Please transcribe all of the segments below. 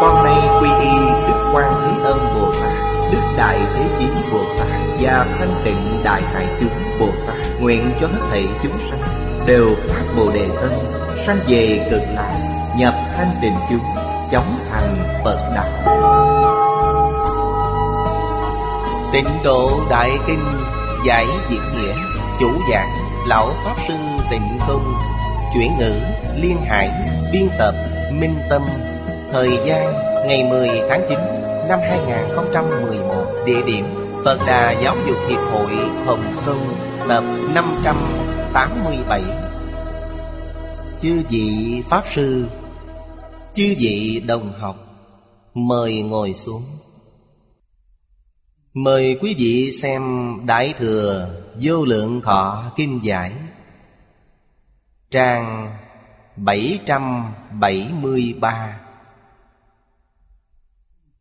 con nay quy y Đức Quan Thế Âm Bồ Tát, Đức Đại Thế chín Bồ Tát Và Thanh Tịnh Đại Hải Chúng Bồ Tát Nguyện cho hết thảy chúng sanh Đều phát Bồ Đề thân, Sanh về cực lạc, Nhập thanh tịnh chúng, Chóng thành Phật Đạo Tịnh độ Đại Kinh Giải Diễn Nghĩa, Chủ giảng Lão Pháp Sư Tịnh Công Chuyển ngữ Liên Hải, Biên tập Minh Tâm Thời gian, ngày 10 tháng 9 năm 2011 Địa điểm, Phật Đà Giáo dục Hiệp hội Hồng Kông Tập 587 Chư vị Pháp Sư, Chư vị đồng học, Mời ngồi xuống. Mời quý vị xem Đại Thừa Vô Lượng Thọ Kinh Giải, Trang 773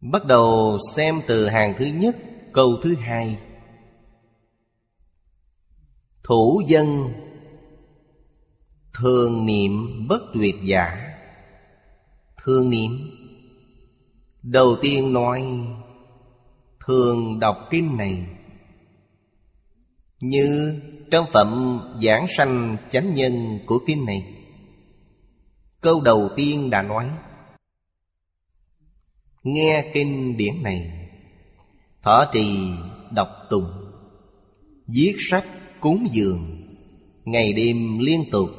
Bắt đầu xem từ hàng thứ nhất, Câu thứ hai. Thủ dân Thường niệm bất tuyệt giả. Thường niệm. Đầu tiên nói, Thường đọc kinh này. Như trong phẩm giảng sanh chánh nhân của kinh này. Câu đầu tiên đã nói Nghe kinh điển này, Thọ trì đọc tùng, Viết sách cúng dường, Ngày đêm liên tục,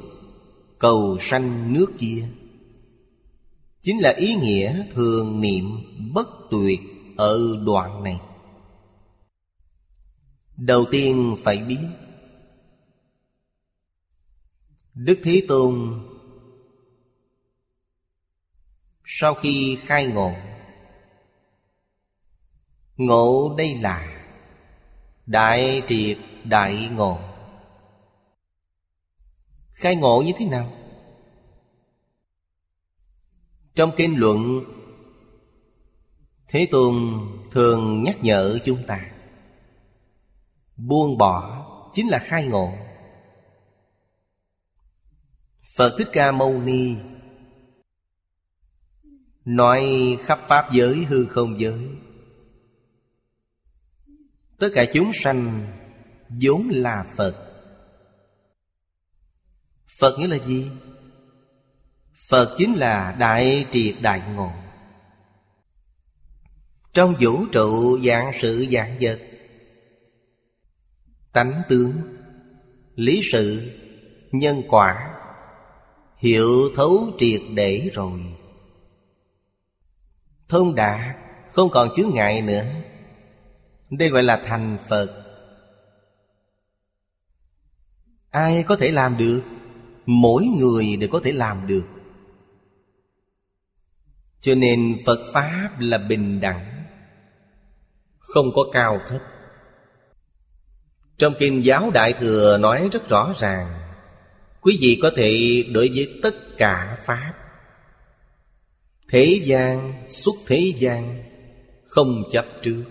Cầu sanh nước kia. Chính là ý nghĩa thường niệm bất tuyệt ở đoạn này. Đầu tiên phải biết, Đức Thế Tôn Sau khi khai ngộ Ngộ đây là Đại triệt đại ngộ Khai ngộ như thế nào? Trong kinh luận, Thế Tôn thường nhắc nhở chúng ta, Buông bỏ chính là khai ngộ Phật Thích Ca Mâu Ni Nói khắp Pháp giới hư không giới Tất cả chúng sanh vốn là Phật. Phật nghĩa là gì? Phật chính là Đại Triệt Đại Ngộ. Trong vũ trụ dạng sự dạng vật, Tánh tướng, Lý sự, Nhân quả Hiểu thấu triệt để rồi. Thông đạt, Không còn chướng ngại nữa đây gọi là thành Phật. Ai có thể làm được? Mỗi người đều có thể làm được. Cho nên Phật Pháp là bình đẳng Không có cao thấp. Trong Kinh Giáo Đại Thừa nói rất rõ ràng Quý vị có thể đối với tất cả Pháp Thế gian, xuất thế gian Không chấp trước.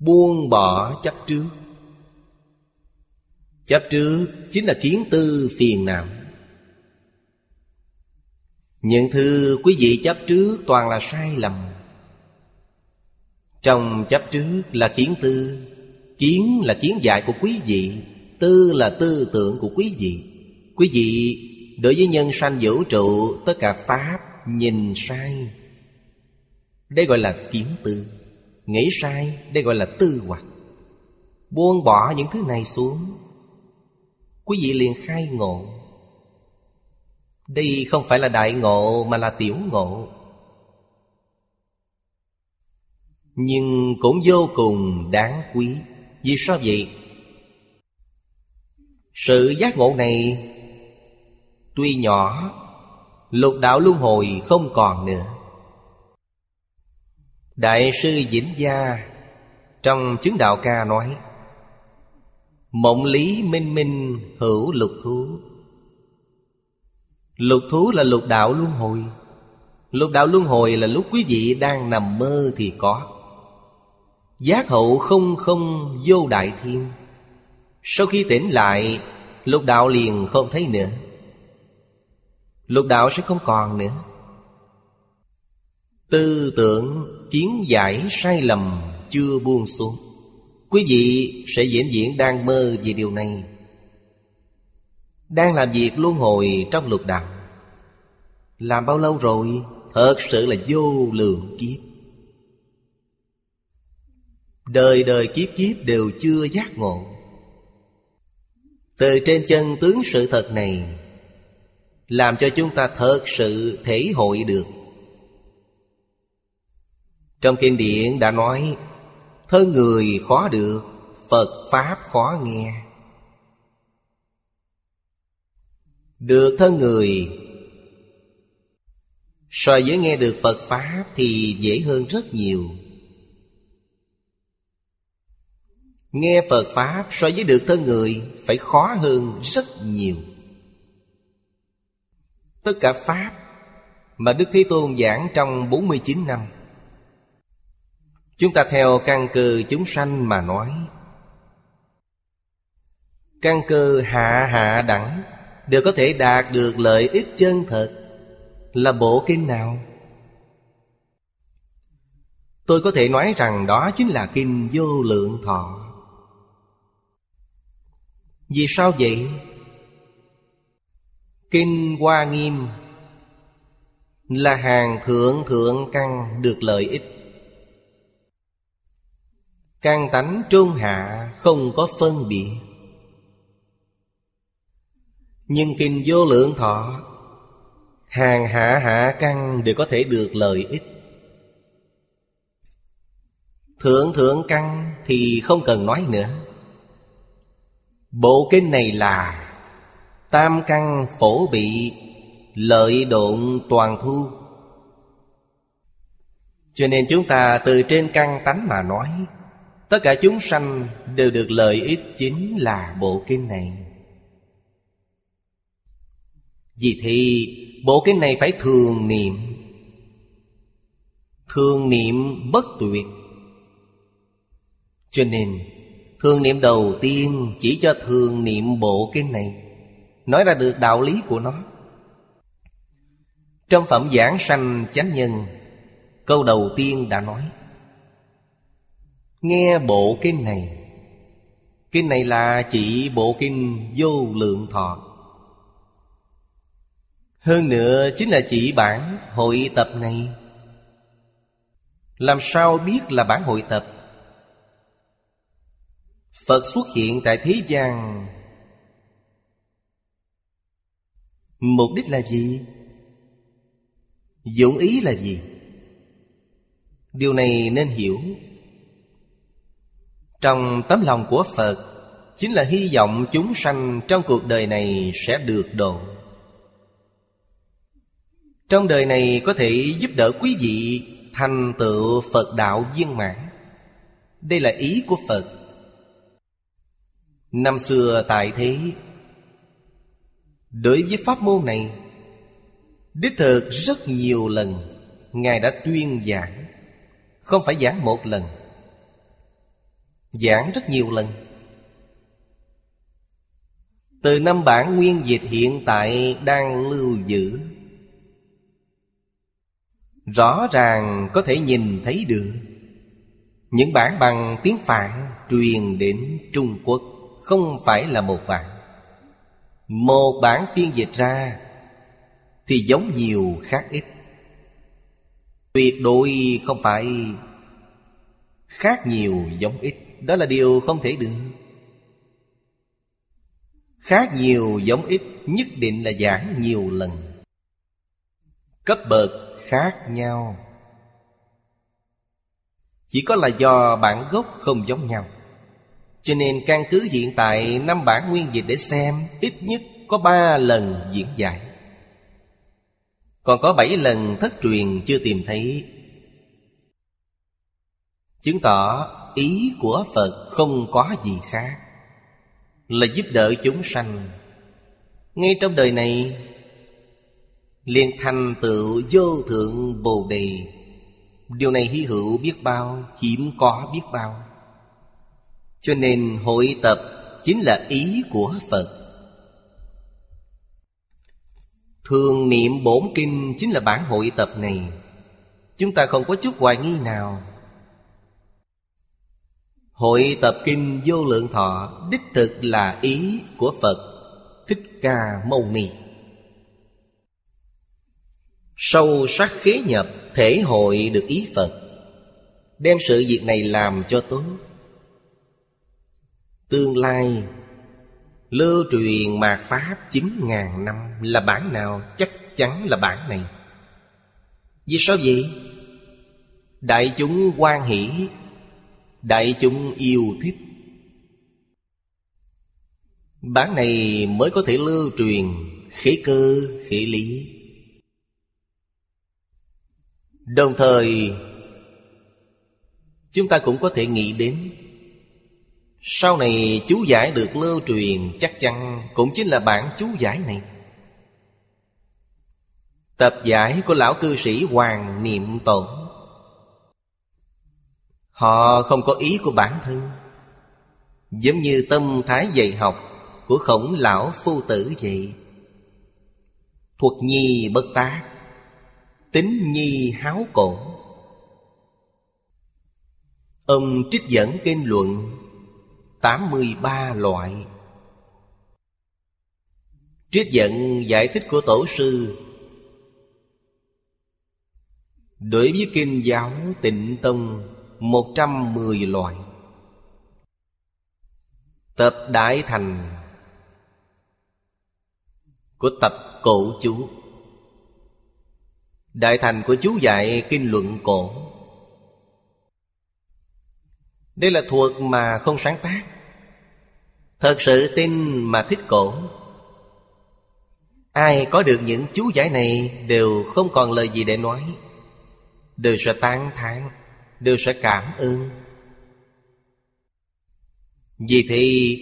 Buông bỏ chấp trước. Chấp trước chính là kiến tư phiền não. Những thứ quý vị chấp trước toàn là sai lầm. Trong chấp trước là kiến tư, Kiến là kiến dạy của quý vị, Tư là tư tưởng của quý vị. Quý vị đối với nhân sanh vũ trụ, Tất cả Pháp nhìn sai. Đây gọi là kiến tư. Nghĩ sai, đây gọi là tư hoặc. Buông bỏ những thứ này xuống. Quý vị liền khai ngộ. Đây không phải là đại ngộ, mà là tiểu ngộ. Nhưng cũng vô cùng đáng quý. Vì sao vậy? Sự giác ngộ này Tuy nhỏ, Lục đạo luân hồi không còn nữa. Đại sư Vĩnh Gia Trong chứng đạo ca nói, Mộng lý minh minh hữu lục thú. Lục thú là lục đạo luân hồi. Lục đạo luân hồi là lúc quý vị đang nằm mơ thì có. Giác hậu không không vô đại thiên. Sau khi tỉnh lại, Lục đạo liền không thấy nữa. Lục đạo sẽ không còn nữa. Tư tưởng kiến giải sai lầm chưa buông xuống. Quý vị sẽ diễn diễn đang mơ về điều này. Đang làm việc luân hồi trong lục đạo. Làm bao lâu rồi? Thật sự là vô lượng kiếp. Đời đời kiếp kiếp đều chưa giác ngộ. Từ trên chân tướng sự thật này, Làm cho chúng ta thật sự thể hội được. Trong kinh điển đã nói Thân người khó được, Phật Pháp khó nghe. Được thân người, So với nghe được Phật Pháp Thì dễ hơn rất nhiều. Nghe Phật Pháp so với được thân người Phải khó hơn rất nhiều. Tất cả Pháp Mà Đức Thế Tôn giảng trong 49 năm Chúng ta theo căn cơ chúng sanh mà nói Căn cơ hạ hạ đẳng Đều có thể đạt được lợi ích chân thật Là bộ kinh nào? Tôi có thể nói rằng đó chính là kinh vô lượng thọ Vì sao vậy? Kinh Hoa Nghiêm Là hàng thượng thượng căn được lợi ích Căn tánh trung hạ không có phân biệt. Nhưng kinh vô lượng thọ, Hàng hạ hạ căn đều có thể được lợi ích. Thượng thượng căn thì không cần nói nữa. Bộ kinh này là Tam căn phổ bị Lợi độn toàn thu. Cho nên chúng ta từ trên căn tánh mà nói Tất cả chúng sanh đều được lợi ích chính là bộ kinh này. Vì thì bộ kinh này phải thường niệm. Thường niệm bất tuyệt. Cho nên, Thường niệm đầu tiên chỉ cho thường niệm bộ kinh này. Nói ra được đạo lý của nó. Trong phẩm giảng sanh chánh nhân, Câu đầu tiên đã nói Nghe bộ kinh này. Kinh này là chỉ bộ kinh vô lượng thọ. Hơn nữa chính là chỉ bản hội tập này. Làm sao biết là bản hội tập? Phật xuất hiện tại thế gian. Mục đích là gì? Dụng ý là gì? Điều này nên hiểu trong tấm lòng của Phật, Chính là hy vọng chúng sanh trong cuộc đời này sẽ được độ Trong đời này có thể giúp đỡ quý vị thành tựu Phật đạo viên mãn. Đây là ý của Phật. Năm xưa tại thế, Đối với pháp môn này, Đích thực rất nhiều lần Ngài đã tuyên giảng, Không phải giảng một lần. Giảng rất nhiều lần. Từ năm bản nguyên dịch hiện tại đang lưu giữ, Rõ ràng có thể nhìn thấy được Những bản bằng tiếng Phạn truyền đến Trung Quốc Không phải là một bản. Một bản phiên dịch ra Thì giống nhiều khác ít. Tuyệt đối không phải Khác nhiều giống ít đó là điều không thể được. Khác nhiều giống ít, Nhất định là giảng nhiều lần. Cấp bậc khác nhau. Chỉ có là do bản gốc không giống nhau. Cho nên căn cứ hiện tại, năm bản nguyên dịch để xem, Ít nhất có ba lần diễn giải. Còn có bảy lần thất truyền chưa tìm thấy. Chứng tỏ ý của Phật không có gì khác. Là giúp đỡ chúng sanh. Ngay trong đời này, liền thành tựu vô thượng bồ đề. Điều này hy hữu biết bao, Hiếm có biết bao. Cho nên hội tập Chính là ý của Phật. Thường niệm bổn kinh Chính là bản hội tập này. Chúng ta không có chút hoài nghi nào. Hội tập kinh vô lượng thọ Đích thực là ý của Phật. Thích Ca Mâu Ni. Sâu sắc khế nhập, Thể hội được ý Phật. Đem sự việc này làm cho tốt. Tương lai. Lưu truyền mạt Pháp chín ngàn năm Là bản nào chắc chắn là bản này. Vì sao vậy? Đại chúng quan hỷ Đại chúng yêu thích. Bản này mới có thể lưu truyền Khế cơ, khế lý. Đồng thời Chúng ta cũng có thể nghĩ đến Sau này chú giải được lưu truyền Chắc chắn cũng chính là bản chú giải này. Tập giải của lão cư sĩ Hoàng Niệm tổng Họ không có ý của bản thân. Giống như tâm thái dạy học Của khổng lão phu tử vậy. Thuật nhi bất tác, Tính nhi háo cổ. Ông trích dẫn kinh luận 83 loại. Trích dẫn giải thích của tổ sư. Đối với kinh giáo tịnh tông 110 loại Tập Đại Thành Của tập Cổ Chú. Đại Thành của chú dạy Kinh Luận Cổ. Đây là thuộc mà không sáng tác. Thật sự tin mà thích cổ. Ai có được những chú giải này Đều không còn lời gì để nói. Đều sẽ tán thán. Đều sẽ cảm ơn. Vì thì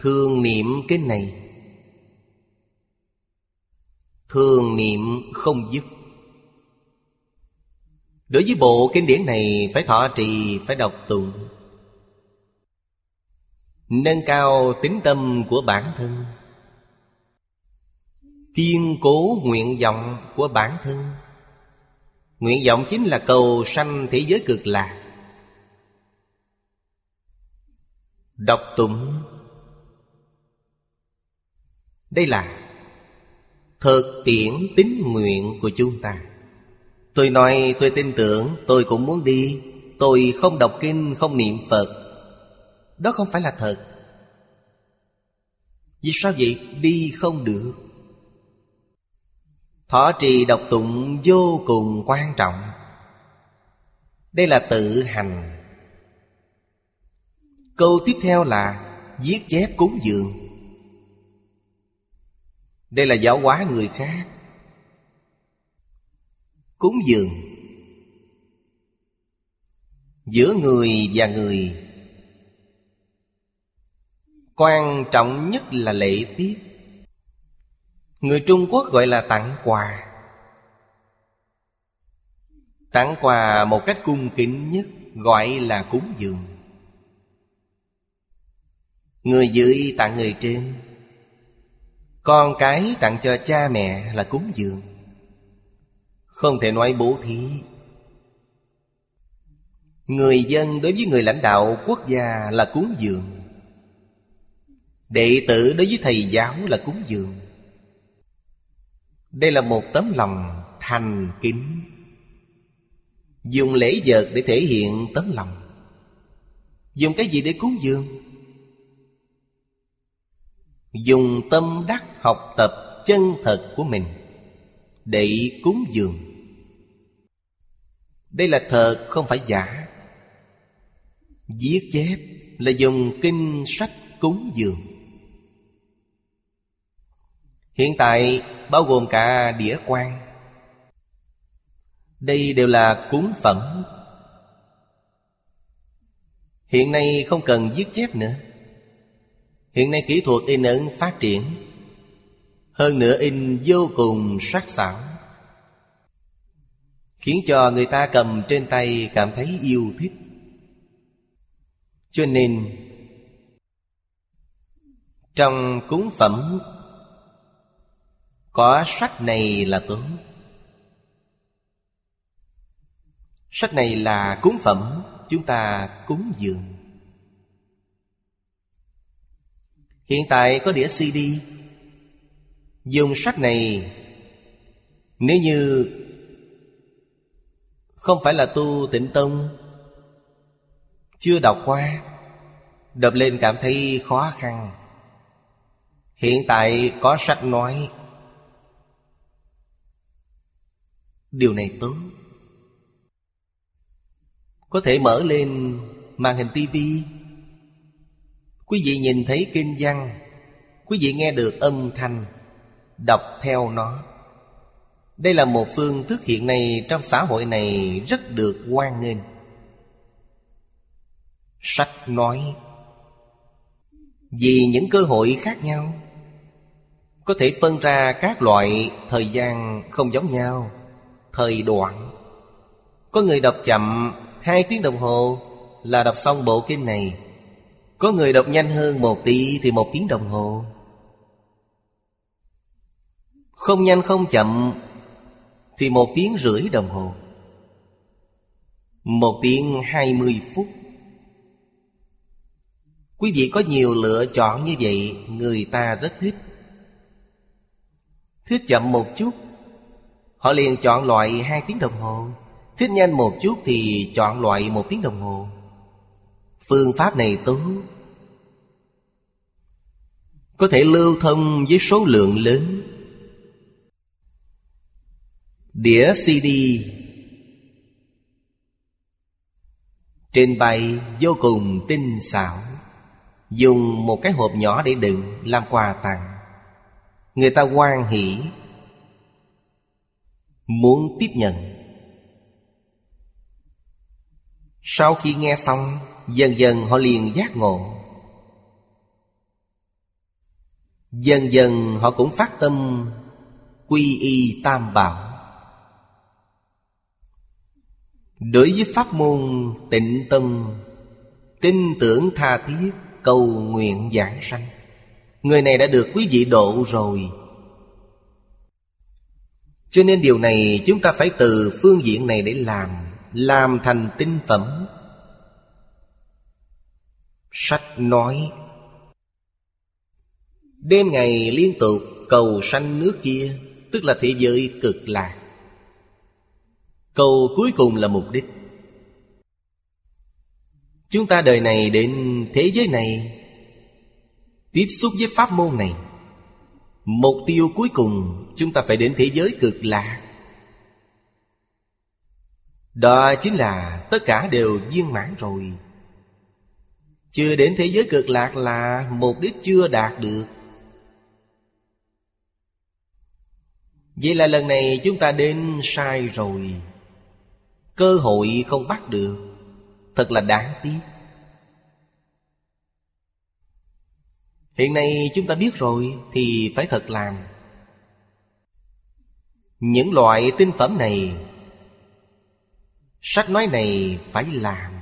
thương niệm cái này. Thương niệm không dứt. Đối với bộ kinh điển này Phải thọ trì, phải đọc tụng. Nâng cao tính tâm của bản thân. Kiên cố nguyện vọng của bản thân. Nguyện vọng chính là cầu sanh thế giới cực lạc. Đọc tụng. Đây là Thực tiễn tín nguyện của chúng ta. Tôi nói tôi tin tưởng, Tôi cũng muốn đi. Tôi không đọc kinh, không niệm Phật. Đó không phải là thật. Vì sao vậy? Đi không được. Thọ trì độc tụng vô cùng quan trọng. Đây là tự hành. Câu tiếp theo là Viết chép cúng dường. Đây là giáo hóa người khác. Cúng dường. Giữa người và người. Quan trọng nhất là lễ tiết. Người Trung Quốc gọi là tặng quà. Tặng quà một cách cung kính nhất, Gọi là cúng dường. Người dưới tặng người trên, Con cái tặng cho cha mẹ là cúng dường. Không thể nói bố thí. Người dân đối với người lãnh đạo quốc gia là cúng dường. Đệ tử đối với thầy giáo là cúng dường đây là một tấm lòng thành kính. Dùng lễ vật để thể hiện tấm lòng. Dùng cái gì để cúng dường? Dùng tâm đắc học tập chân thật của mình Để cúng dường. Đây là thật, không phải giả. Viết chép là dùng kinh sách cúng dường. Hiện tại bao gồm cả đĩa quan. Đây đều là cúng phẩm. Hiện nay không cần viết chép nữa. Hiện nay kỹ thuật in ấn phát triển. Hơn nữa in vô cùng sắc sảo. Khiến cho người ta cầm trên tay cảm thấy yêu thích. Cho nên, Trong cúng phẩm có sách này là tốt Sách này là cúng phẩm, Chúng ta cúng dường. Hiện tại có đĩa CD. Dùng sách này, Nếu như Không phải là tu tịnh tông, Chưa đọc qua, Đọc lên cảm thấy khó khăn. Hiện tại có sách nói Điều này tốt. Có thể mở lên màn hình tivi Quý vị nhìn thấy kinh văn, Quý vị nghe được âm thanh, Đọc theo nó. Đây là một phương thức hiện nay Trong xã hội này rất được hoan nghênh. Sách nói, Vì những cơ hội khác nhau, Có thể phân ra các loại thời gian không giống nhau. Thời đoạn. Có người đọc chậm hai tiếng đồng hồ Là đọc xong bộ kinh này. Có người đọc nhanh hơn một tí thì một tiếng đồng hồ. Không nhanh không chậm Thì một tiếng rưỡi đồng hồ. Một tiếng hai mươi phút. Quý vị có nhiều lựa chọn như vậy, Người ta rất thích. Thích chậm một chút Họ liền chọn loại hai tiếng đồng hồ. Thích nhanh một chút thì chọn loại một tiếng đồng hồ. Phương pháp này tốt. Có thể lưu thông với số lượng lớn. Đĩa CD Trên bày vô cùng tinh xảo. Dùng một cái hộp nhỏ để đựng Làm quà tặng. Người ta quan hỷ. Muốn tiếp nhận. Sau khi nghe xong, Dần dần họ liền giác ngộ. Dần dần họ cũng phát tâm Quy y tam bảo. Đối với pháp môn tịnh tâm, Tin tưởng tha thiết cầu nguyện giảng sanh. Người này đã được quý vị độ rồi. Cho nên điều này chúng ta phải từ phương diện này để làm Làm thành tinh phẩm. Sách nói, Đêm ngày liên tục cầu sanh nước kia, Tức là thế giới cực lạc. Cầu cuối cùng là mục đích. Chúng ta đời này đến thế giới này, Tiếp xúc với pháp môn này. Mục tiêu cuối cùng, Chúng ta phải đến thế giới cực lạc Đó chính là tất cả đều viên mãn rồi. Chưa đến thế giới cực lạc là mục đích chưa đạt được. Vậy là lần này chúng ta đến sai rồi. Cơ hội không bắt được. Thật là đáng tiếc. Hiện nay chúng ta biết rồi Thì phải thật làm. Những loại tinh phẩm này, Sách nói này phải làm.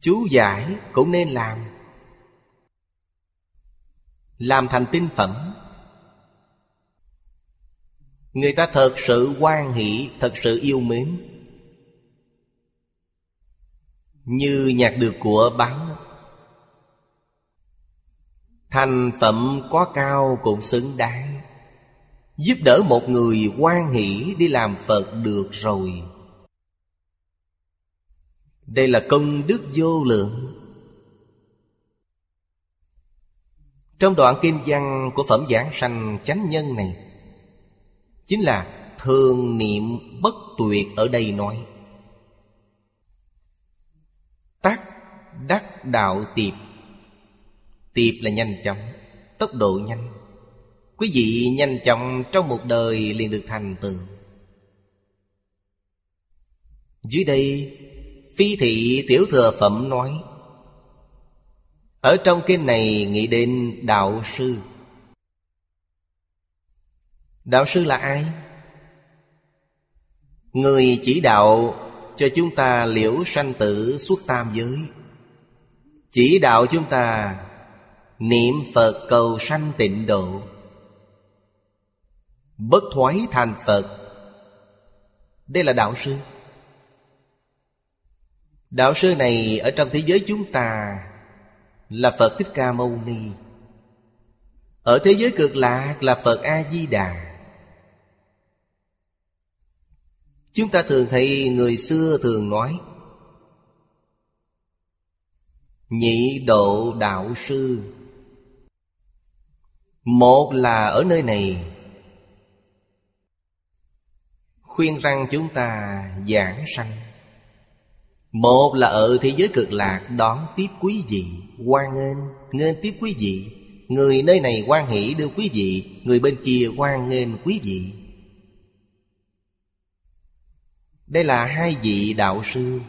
Chú giải cũng nên làm. Làm thành tinh phẩm. Người ta thật sự quan hỷ, Thật sự yêu mến. Như nhạc được của báo Thành phẩm có cao cũng xứng đáng. Giúp đỡ một người quan hỷ đi làm Phật được rồi. Đây là công đức vô lượng. Trong đoạn kim văn của phẩm giảng sanh chánh nhân này, Chính là thường niệm bất tuyệt ở đây nói. Tắc đắc đạo tiệp Tiệp là nhanh chóng, Tốc độ nhanh. Quý vị nhanh chóng trong một đời liền được thành tựu. Dưới đây, Phi thị tiểu thừa phẩm nói, Ở trong kinh này nghĩ đến đạo sư. Đạo sư là ai? Người chỉ đạo cho chúng ta liễu sanh tử suốt tam giới. Chỉ đạo chúng ta niệm Phật cầu sanh tịnh độ. Bất thoái thành Phật. Đây là đạo sư. Đạo sư này ở trong thế giới chúng ta Là Phật Thích Ca Mâu Ni. Ở thế giới cực lạc là Phật A-di-đà. Chúng ta thường thấy người xưa thường nói, Nhị độ đạo sư. Một là ở nơi này. Khuyên rằng chúng ta giảng sanh. Một là ở thế giới cực lạc đón tiếp quý vị hoan nghênh, nghênh tiếp quý vị. Người nơi này quan hỷ đưa quý vị Người bên kia quan nghênh quý vị. Đây là hai vị đạo sư.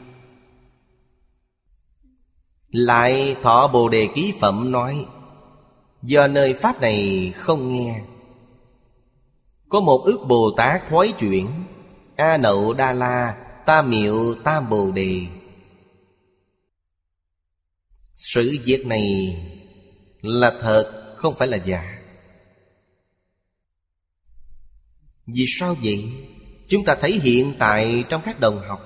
Lại thọ Bồ Đề Ký Phẩm nói Do nơi Pháp này không nghe. Có một ước Bồ Tát thoái chuyển. A Nậu Đa La, Ta Miệu Tam Bồ Đề. Sự việc này là thật, không phải là giả. Vì sao vậy? Chúng ta thấy hiện tại trong các đồng học.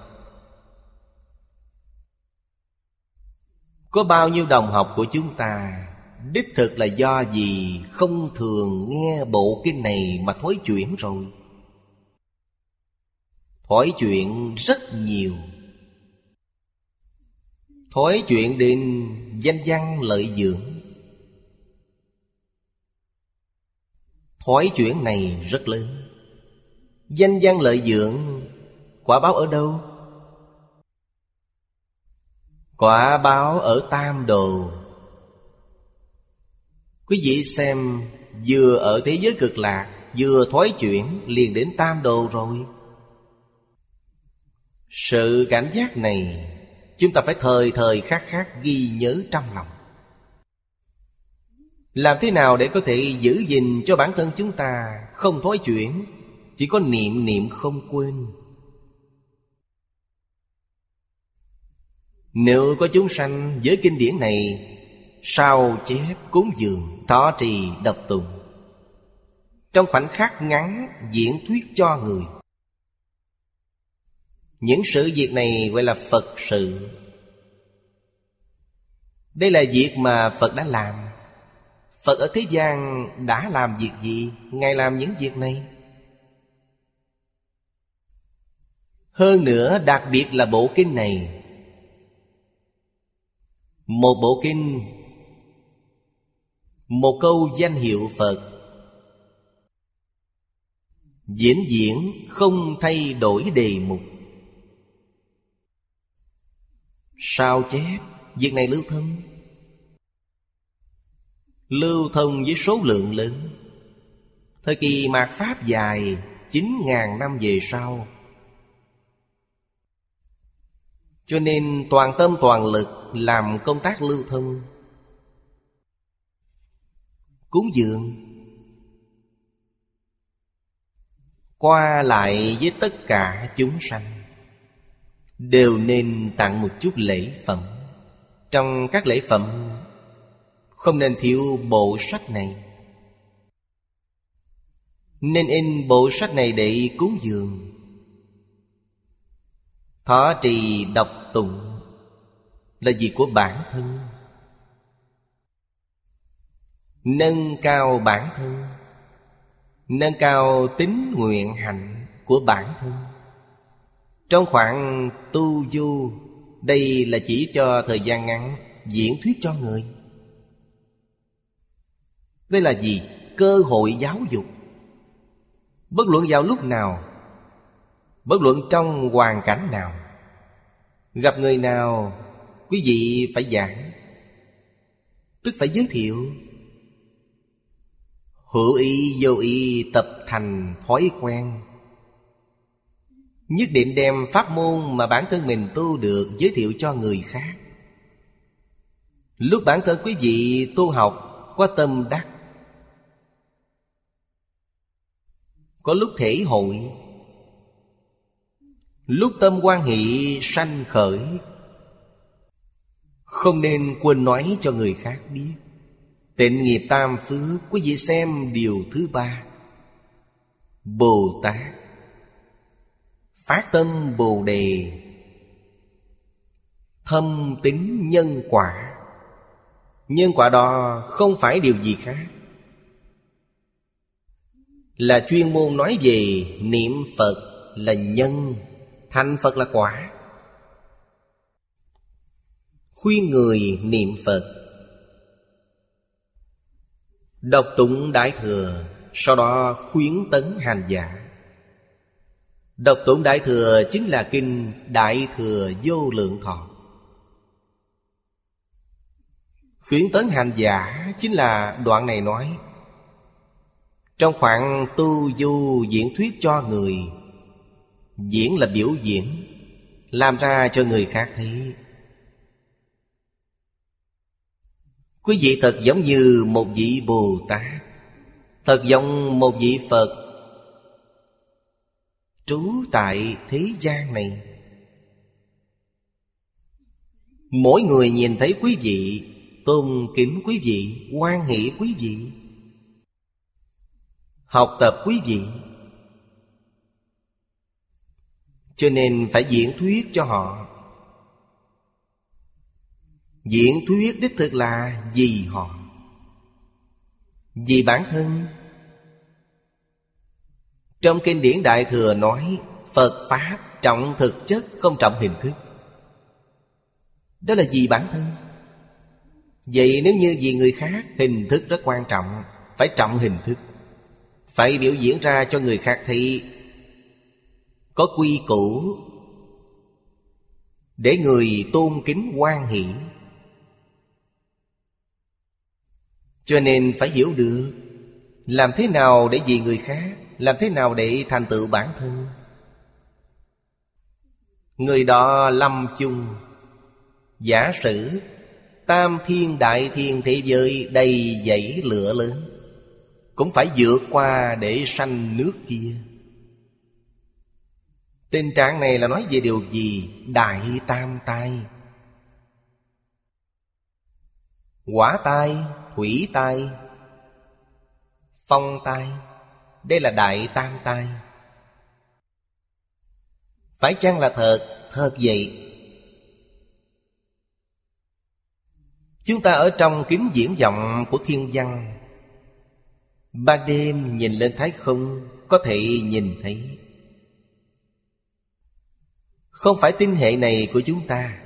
Có bao nhiêu đồng học của chúng ta? Đích thực là do gì không thường nghe bộ kinh này mà thối chuyển rồi. Thối chuyện rất nhiều. Thối chuyện đến danh văn lợi dưỡng. Thói chuyện này rất lớn. Danh văn lợi dưỡng, Quả báo ở đâu? Quả báo ở Tam Đồ. Quý vị xem, Vừa ở thế giới cực lạc Vừa thoái chuyển liền đến Tam Đồ rồi. Sự cảm giác này, Chúng ta phải thời thời khắc khắc ghi nhớ trong lòng. Làm thế nào để có thể giữ gìn cho bản thân chúng ta Không thoái chuyển, chỉ có niệm niệm không quên? Nếu có chúng sanh với kinh điển này Sao chép cúng dường, Thọ trì độc tụng Trong khoảnh khắc ngắn, diễn thuyết cho người. Những sự việc này gọi là Phật sự. Đây là việc mà Phật đã làm. Phật ở thế gian đã làm việc gì? Ngài làm những việc này. Hơn nữa, đặc biệt là bộ kinh này. Một bộ kinh một câu danh hiệu Phật. Diễn diễn không thay đổi đề mục. Sao chép? Việc này lưu thông. Lưu thông với số lượng lớn. Thời kỳ mạt Pháp dài chín ngàn năm về sau. Cho nên toàn tâm toàn lực làm công tác lưu thông. Cúng dường. Qua lại với tất cả chúng sanh, Đều nên tặng một chút lễ phẩm. Trong các lễ phẩm, Không nên thiếu bộ sách này. Nên in bộ sách này để cúng dường. Thọ trì đọc tụng Là việc của bản thân. Nâng cao bản thân, Nâng cao tính nguyện hạnh của bản thân. Trong khoảng tu du, Đây là chỉ cho thời gian ngắn Diễn thuyết cho người. Đây là gì? Cơ hội giáo dục. Bất luận vào lúc nào, Bất luận trong hoàn cảnh nào, Gặp người nào, Quý vị phải giảng, Tức phải giới thiệu Hữu ý vô ý tập thành thói quen. Nhất định đem pháp môn mà bản thân mình tu được giới thiệu cho người khác. Lúc bản thân quý vị tu học, có tâm đắc. Có lúc thể hội. Lúc tâm quan hệ sanh khởi. Không nên quên nói cho người khác biết. Tịnh nghiệp tam phước Quý vị xem điều thứ ba. Bồ Tát. Phát tâm Bồ Đề. Thâm tính nhân quả. Nhân quả đó không phải điều gì khác. Là chuyên môn nói về niệm Phật là nhân, Thành Phật là quả. Khuyên người niệm Phật. Đọc tụng Đại Thừa, Sau đó khuyến tấn hành giả. Đọc tụng Đại Thừa chính là kinh Đại Thừa Vô Lượng Thọ. Khuyến tấn hành giả chính là đoạn này nói, Trong khoảng tu du diễn thuyết cho người, Diễn là biểu diễn, Làm ra cho người khác thấy Quý vị thật giống như một vị Bồ Tát Thật giống một vị Phật Trú tại thế gian này. Mỗi người nhìn thấy quý vị, Tôn kính quý vị quan hệ quý vị, Học tập quý vị. Cho nên phải diễn thuyết cho họ. Diễn thuyết đích thực là vì họ. Vì bản thân. Trong kinh điển Đại Thừa nói, Phật Pháp trọng thực chất, không trọng hình thức. Đó là vì bản thân. Vậy nếu như vì người khác, Hình thức rất quan trọng, Phải trọng hình thức. Phải biểu diễn ra cho người khác thì Có quy củ Để người tôn kính quan hỷ. Cho nên phải hiểu được, Làm thế nào để vì người khác, Làm thế nào để thành tựu bản thân. Người đó lâm chung. Giả sử, Tam thiên đại thiên thế giới đầy dãy lửa lớn, Cũng phải vượt qua để sanh nước kia. Tình trạng này là nói về điều gì? Đại tam tai. Quả tai hủy tai. Phong tai, đây là đại tam tai. Phải chăng là thật thật vậy? Chúng ta ở trong kính diễn vọng của thiên văn. Ban đêm nhìn lên thái không, có thể nhìn thấy. Không phải tinh hệ này của chúng ta,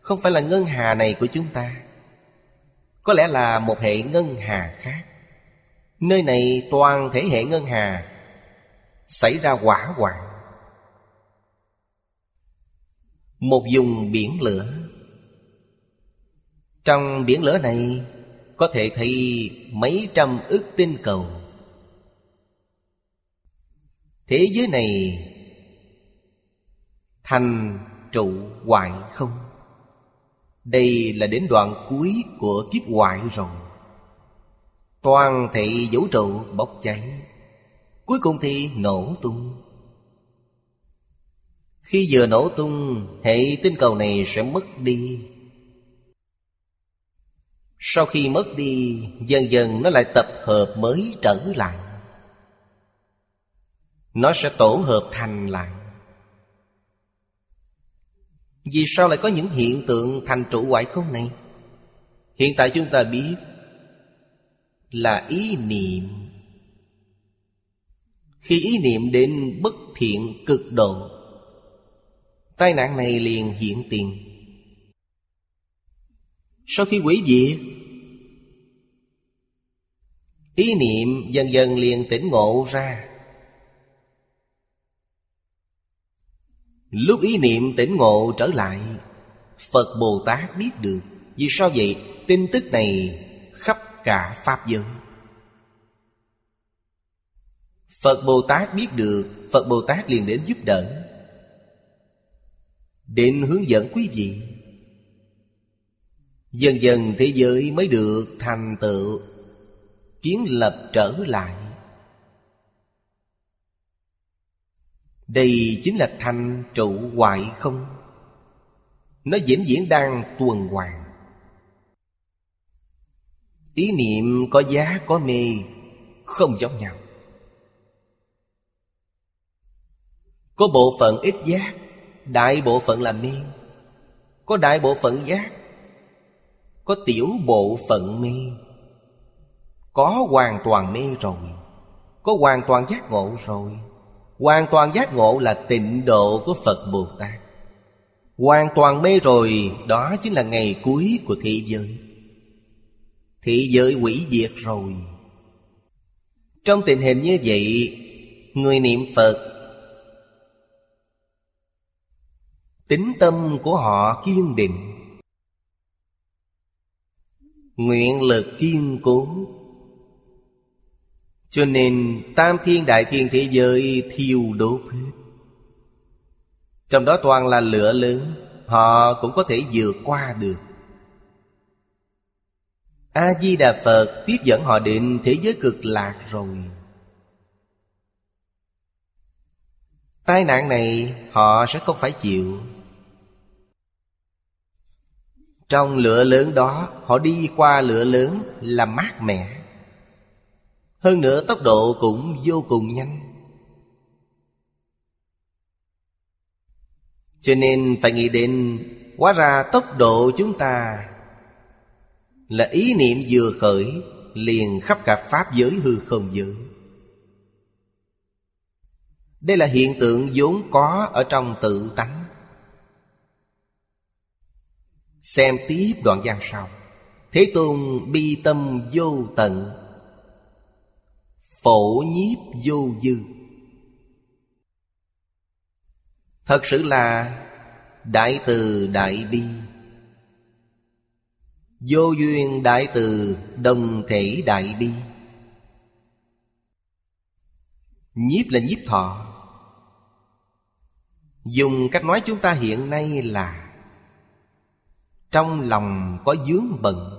không phải là ngân hà này của chúng ta có lẽ là một hệ ngân hà khác. Nơi này toàn thể hệ ngân hà Xảy ra quả hoạn. Một vùng biển lửa. Trong biển lửa này Có thể thấy mấy trăm ức tinh cầu. Thế giới này Thành trụ hoại không? Đây là đến đoạn cuối của kiếp hoại rồi. Toàn thị vũ trụ bốc cháy, Cuối cùng thì nổ tung. Khi vừa nổ tung, Hệ tinh cầu này sẽ mất đi. Sau khi mất đi, Dần dần nó lại tập hợp mới trở lại. Nó sẽ tổ hợp thành lại vì sao lại có những hiện tượng thành trụ hoại không này? Hiện tại chúng ta biết Là ý niệm. Khi ý niệm đến bất thiện cực độ, Tai nạn này liền hiện tiền. Sau khi quỷ diệt, Ý niệm dần dần liền tỉnh ngộ ra. Lúc ý niệm tỉnh ngộ trở lại, Phật Bồ Tát biết được. Vì sao vậy? Tin tức này khắp cả Pháp giới. Phật Bồ Tát biết được. Phật Bồ Tát liền đến giúp đỡ. Định hướng dẫn quý vị. Dần dần thế giới mới được thành tựu, Kiến lập trở lại. Đây chính là thành trụ hoại không? Nó diễn diễn đang tuần hoàn. Ý niệm có giá có mê, Không giống nhau. Có bộ phận ít giác, Đại bộ phận là mê. Có đại bộ phận giác, Có tiểu bộ phận mê. Có hoàn toàn mê rồi, Có hoàn toàn giác ngộ rồi Hoàn toàn giác ngộ là tịnh độ của Phật Bồ Tát. Hoàn toàn mê rồi, Đó chính là ngày cuối của thế giới. Thế giới quỷ diệt rồi. Trong tình hình như vậy, Người niệm Phật, Tính tâm của họ kiên định. Nguyện lực kiên cố. Cho nên tam thiên, đại thiên thế giới thiêu đốt hết. Trong đó toàn là lửa lớn, Họ cũng có thể vượt qua được. A-di-đà Phật tiếp dẫn họ đến thế giới cực lạc rồi. Tai nạn này họ sẽ không phải chịu. Trong lửa lớn đó, Họ đi qua lửa lớn là mát mẻ. Hơn nữa tốc độ cũng vô cùng nhanh. Cho nên phải nghĩ đến, Hóa ra tốc độ chúng ta Là ý niệm vừa khởi, Liền khắp cả Pháp giới hư không giới. Đây là hiện tượng vốn có ở trong tự tánh. Xem tiếp đoạn văn sau. Thế Tôn bi tâm vô tận. Phổ nhiếp vô dư. Thật sự là Đại từ đại bi. Vô duyên đại từ Đồng thể đại bi. Nhiếp là nhiếp thọ. Dùng cách nói chúng ta hiện nay là trong lòng có dướng bận.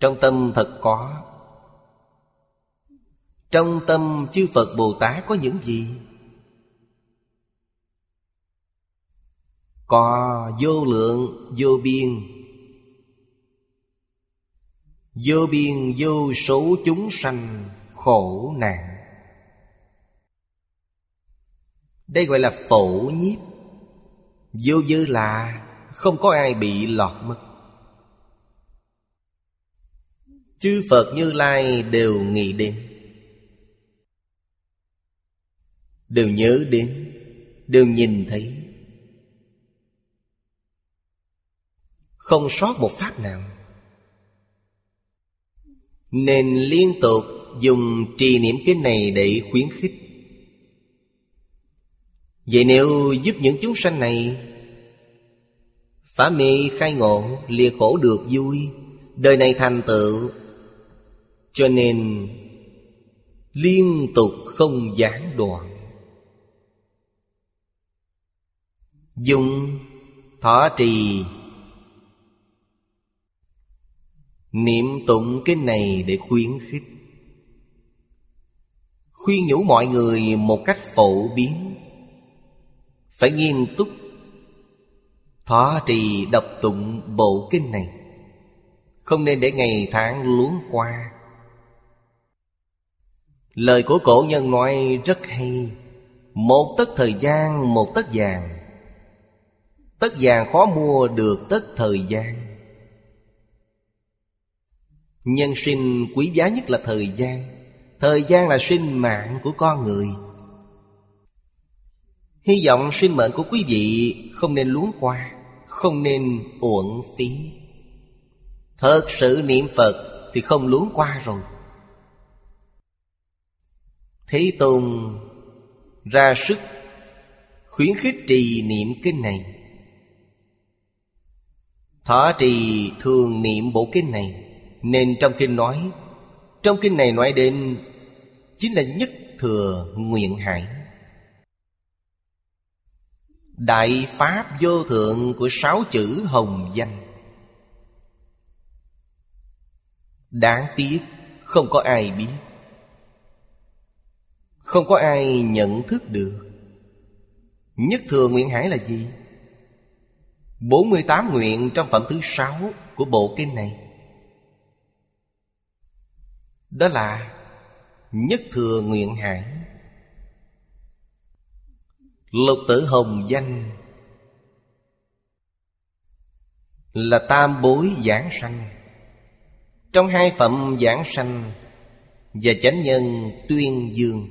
Trong tâm thật có trong tâm chư Phật Bồ Tát có những gì? Có vô lượng, vô biên. Vô biên vô số chúng sanh khổ nạn. Đây gọi là phổ nhiếp. Vô dư là không có ai bị lọt mất. Chư Phật Như Lai đều nghĩ đến. Đều nhớ đến, Đều nhìn thấy. Không sót một pháp nào. Nên liên tục dùng trì niệm kinh này để khuyến khích. Vậy nếu giúp những chúng sanh này Phá mê khai ngộ, Lìa khổ được vui, Đời này thành tựu, Cho nên Liên tục không gián đoạn. Dùng thọ trì. Niệm tụng kinh này để khuyến khích. Khuyên nhủ mọi người một cách phổ biến. Phải nghiêm túc. Thọ trì đọc tụng bộ kinh này. Không nên để ngày tháng luống qua. Lời của cổ nhân nói rất hay. Một tấc thời gian, một tấc vàng. Tất vàng khó mua được tất thời gian. Nhân sinh quý giá nhất là thời gian. Thời gian là sinh mạng của con người. Hy vọng sinh mệnh của quý vị không nên luống qua, Không nên uổng phí. Thật sự niệm Phật thì không luống qua rồi. Thế Tôn ra sức khuyến khích trì niệm kinh này. Thọ trì thường niệm bộ kinh này. Nên trong kinh nói, Trong kinh này nói đến Chính là nhất thừa nguyện hải. Đại Pháp vô thượng của sáu chữ hồng danh. Đáng tiếc, không có ai biết. Không có ai nhận thức được. Nhất thừa nguyện hải là gì? 48 nguyện trong phẩm thứ sáu của bộ kinh này. Đó là Nhất thừa nguyện hải Lục tử hồng danh, Là tam bối giảng sanh. Trong hai phẩm giảng sanh Và chánh nhân tuyên dương,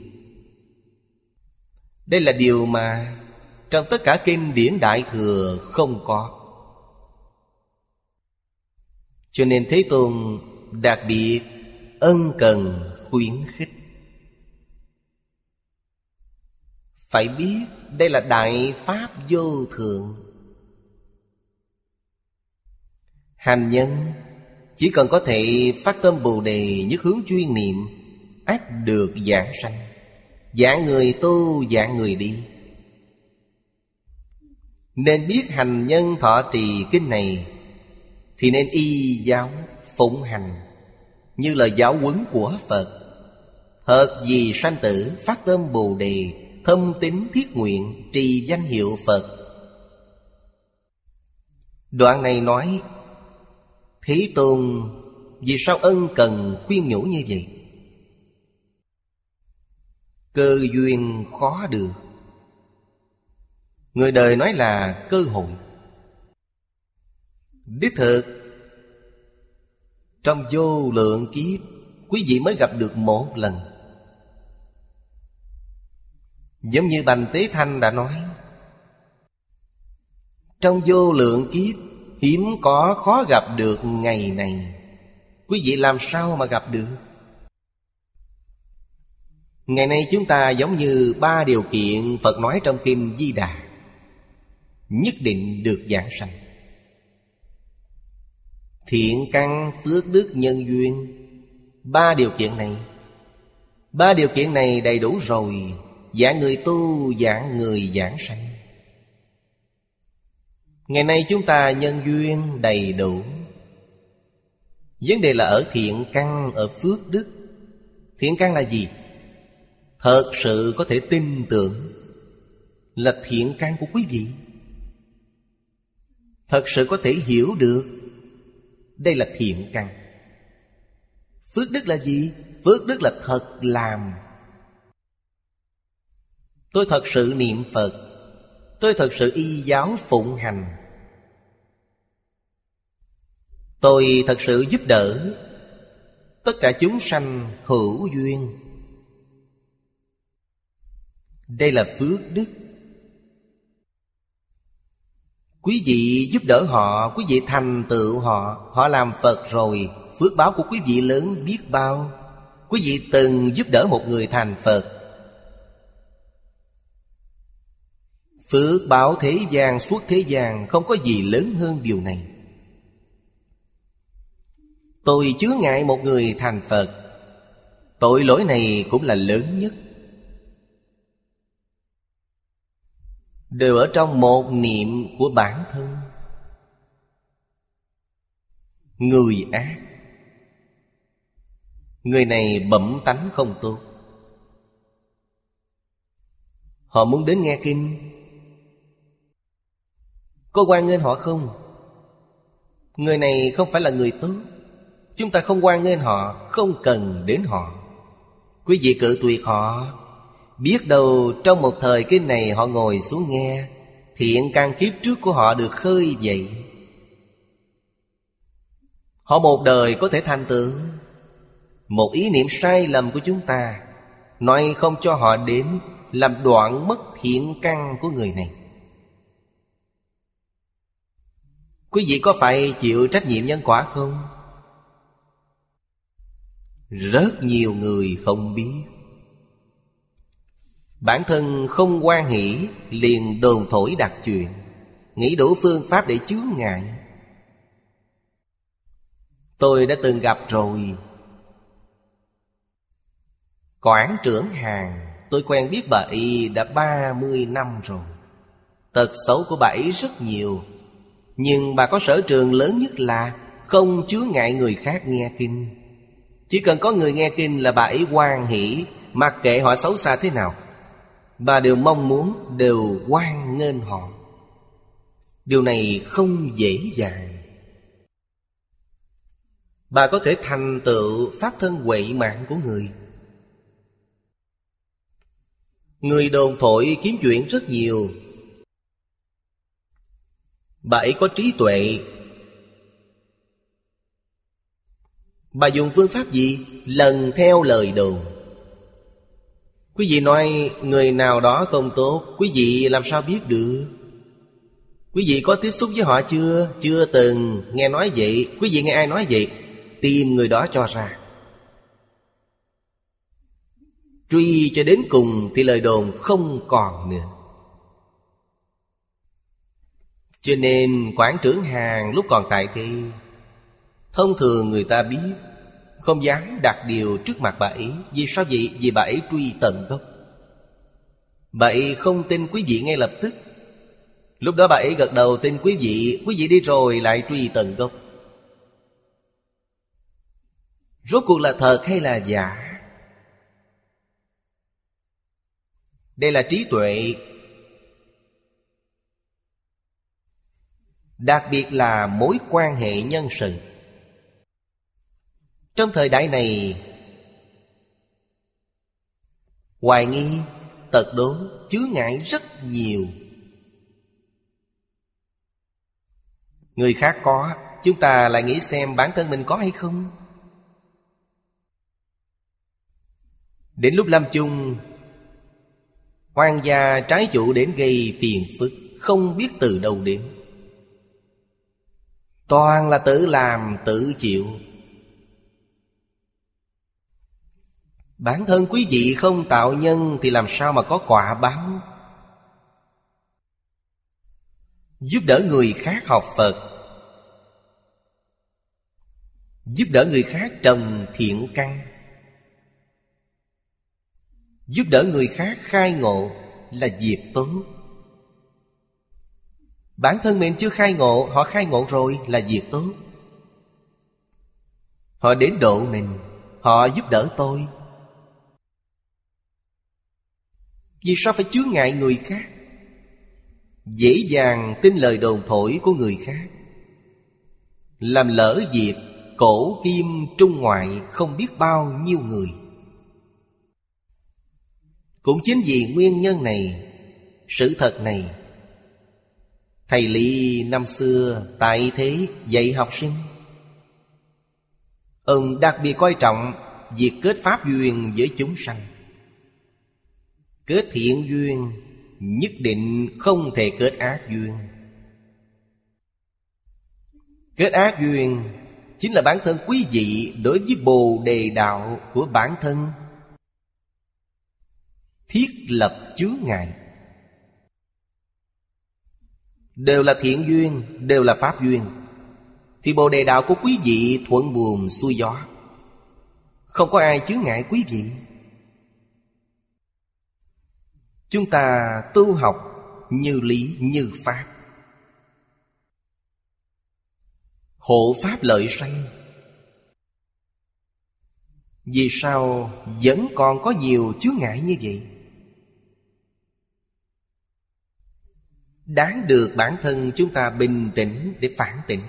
Đây là điều mà trong tất cả kinh điển Đại Thừa không có. Cho nên Thế Tôn đặc biệt ân cần khuyến khích. Phải biết đây là đại pháp vô thượng. Hành nhân Chỉ cần có thể phát tâm bồ đề nhất hướng chuyên niệm ác được giảng sanh. Giảng người tu, giảng người đi. Nên biết hành nhân thọ trì kinh này, Thì nên y giáo phụng hành, Như lời giáo huấn của Phật. Thật vì sanh tử, phát tâm bồ đề, Thâm tín thiết nguyện, trì danh hiệu Phật. Đoạn này nói, Thế Tôn, Vì sao ân cần khuyên nhủ như vậy? Cơ duyên khó được. Người đời nói là cơ hội. Đích thực, Trong vô lượng kiếp, Quý vị mới gặp được một lần. Giống như Bành Tế Thanh đã nói, Trong vô lượng kiếp, Hiếm có khó gặp được ngày này. Quý vị làm sao mà gặp được? Ngày nay chúng ta giống như ba điều kiện Phật nói trong Kinh Di Đà. Nhất định được giảng sanh. Thiện căn phước đức nhân duyên Ba điều kiện này. Ba điều kiện này đầy đủ rồi Dạng người tu dạng người giảng sanh. Ngày nay chúng ta nhân duyên đầy đủ. Vấn đề là ở thiện căn, ở phước đức. Thiện căn là gì? Thật sự có thể tin tưởng Là thiện căn của quý vị. Thật sự có thể hiểu được. Đây là thiện căn. Phước đức là gì? Phước đức là thật làm. Tôi thật sự niệm Phật. Tôi thật sự y giáo phụng hành. Tôi thật sự giúp đỡ Tất cả chúng sanh hữu duyên. Đây là phước đức. Quý vị giúp đỡ họ, Quý vị thành tựu họ. Họ làm Phật rồi, Phước báo của quý vị lớn biết bao. Quý vị từng giúp đỡ một người thành Phật. Phước báo thế gian suốt thế gian Không có gì lớn hơn điều này. Tôi chứa ngại một người thành Phật. Tội lỗi này cũng là lớn nhất. Đều ở trong một niệm của bản thân. Người ác. Người này bẩm tánh không tốt. Họ muốn đến nghe kinh. Có quan nghênh họ không? Người này không phải là người tốt. Chúng ta không quan nghênh họ, Không cần đến họ. Quý vị cự tuyệt họ. Biết đâu trong một thời cái này họ ngồi xuống nghe Thiện căn kiếp trước của họ được khơi dậy. Họ một đời có thể thành tựu. Một ý niệm sai lầm của chúng ta, Nói không cho họ đến, Làm đoạn mất thiện căn của người này. Quý vị có phải chịu trách nhiệm nhân quả không? Rất nhiều người không biết. Bản thân không quan hỷ Liền đồn thổi đặt chuyện. Nghĩ đủ phương pháp để chướng ngại. Tôi đã từng gặp rồi. Quảng trưởng hàng, Tôi quen biết bà y đã 30 năm rồi. Tật xấu của bà ấy rất nhiều. Nhưng bà có sở trường lớn nhất là Không chứa ngại người khác nghe kinh Chỉ cần có người nghe kinh là bà ấy hoan hỷ, Mặc kệ họ xấu xa thế nào. Bà đều mong muốn, Đều hoan nghênh họ. Điều này không dễ dàng. Bà có thể thành tựu Pháp thân huệ mạng của người. Người đồn thổi kiếm chuyện rất nhiều. Bà ấy có trí tuệ. Bà dùng phương pháp gì? Lần theo lời đồn. Quý vị nói, người nào đó không tốt, Quý vị làm sao biết được? Quý vị có tiếp xúc với họ chưa? Chưa từng. Nghe nói vậy. Quý vị nghe ai nói vậy? Tìm người đó cho ra. Truy cho đến cùng thì lời đồn không còn nữa. Cho nên quản trưởng hàng lúc còn tại thế Thông thường người ta biết không dám đặt điều trước mặt bà ấy. Vì sao vậy? Vì bà ấy truy tận gốc. Bà ấy không tin quý vị ngay lập tức. Lúc đó bà ấy gật đầu tin quý vị. Quý vị đi rồi lại truy tận gốc. Rốt cuộc là thật hay là giả? Đây là trí tuệ. Đặc biệt là mối quan hệ nhân sự. Trong thời đại này Hoài nghi, tật đố, chứa ngại rất nhiều. Người khác có Chúng ta lại nghĩ xem bản thân mình có hay không. Đến lúc lâm chung Hoàng gia trái chủ đến gây phiền phức Không biết từ đâu đến. Toàn là tự làm tự chịu Bản thân quý vị không tạo nhân Thì làm sao mà có quả báo? Giúp đỡ người khác học Phật. Giúp đỡ người khác trồng thiện căn. Giúp đỡ người khác khai ngộ là việc tốt. Bản thân mình chưa khai ngộ, Họ khai ngộ rồi là việc tốt. Họ đến độ mình, Họ giúp đỡ tôi. Vì sao phải chứa ngại người khác? Dễ dàng tin lời đồn thổi của người khác. Làm lỡ việc, Cổ kim trung ngoại Không biết bao nhiêu người. Cũng chính vì nguyên nhân này, Sự thật này, Thầy Lý năm xưa tại thế dạy học sinh. Ông đặc biệt coi trọng Việc kết pháp duyên với chúng sanh. Kết thiện duyên, Nhất định không thể kết ác duyên. Kết ác duyên Chính là bản thân quý vị Đối với bồ đề đạo của bản thân. Thiết lập chướng ngại. Đều là thiện duyên, đều là pháp duyên. Thì bồ đề đạo của quý vị thuận buồm xuôi gió. Không có ai chướng ngại quý vị chúng ta tu học như lý, như pháp. Hộ pháp lợi sanh. Vì sao vẫn còn có nhiều chướng ngại như vậy? Đáng được bản thân chúng ta bình tĩnh để phản tỉnh.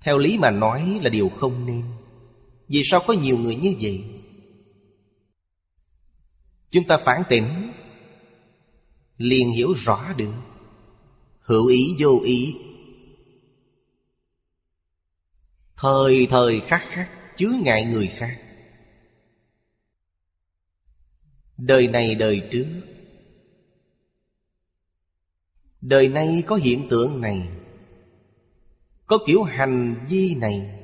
Theo lý mà nói là điều không nên. Vì sao có nhiều người như vậy? Chúng ta phản tỉnh. Liền hiểu rõ được. Hữu ý vô ý. Thời thời khắc khắc chứa ngại người khác. Đời này, đời trước. Đời nay có hiện tượng này. Có kiểu hành vi này.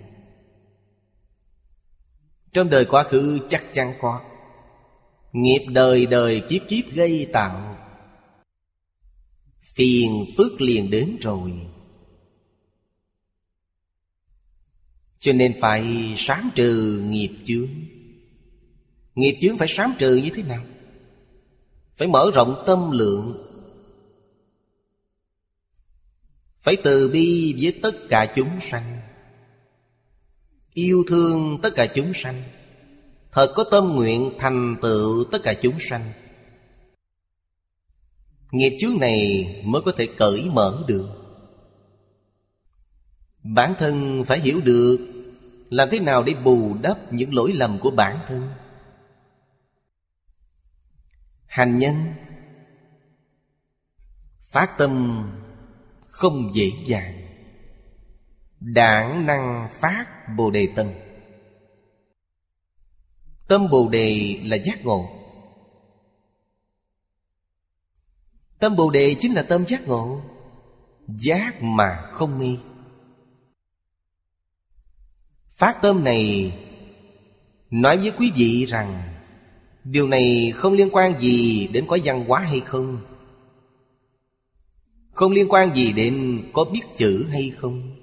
Trong đời quá khứ chắc chắn có. Nghiệp đời đời kiếp kiếp gây tạo. Phiền phức liền đến rồi. Cho nên phải sám trừ nghiệp chướng. Nghiệp chướng phải sám trừ như thế nào? Phải mở rộng tâm lượng. Phải từ bi với tất cả chúng sanh. Yêu thương tất cả chúng sanh. Thật có tâm nguyện thành tựu tất cả chúng sanh. Nghiệp chướng này mới có thể cởi mở được. Bản thân phải hiểu được Làm thế nào để bù đắp những lỗi lầm của bản thân. Hành nhân. Phát tâm không dễ dàng. Đảng năng phát Bồ Đề Tâm. Tâm Bồ Đề là giác ngộ. Tâm Bồ Đề chính là tâm giác ngộ, Giác mà không nghi. Phát tâm này, Nói với quý vị rằng, Điều này không liên quan gì đến có văn hóa hay không. Không liên quan gì đến có biết chữ hay không.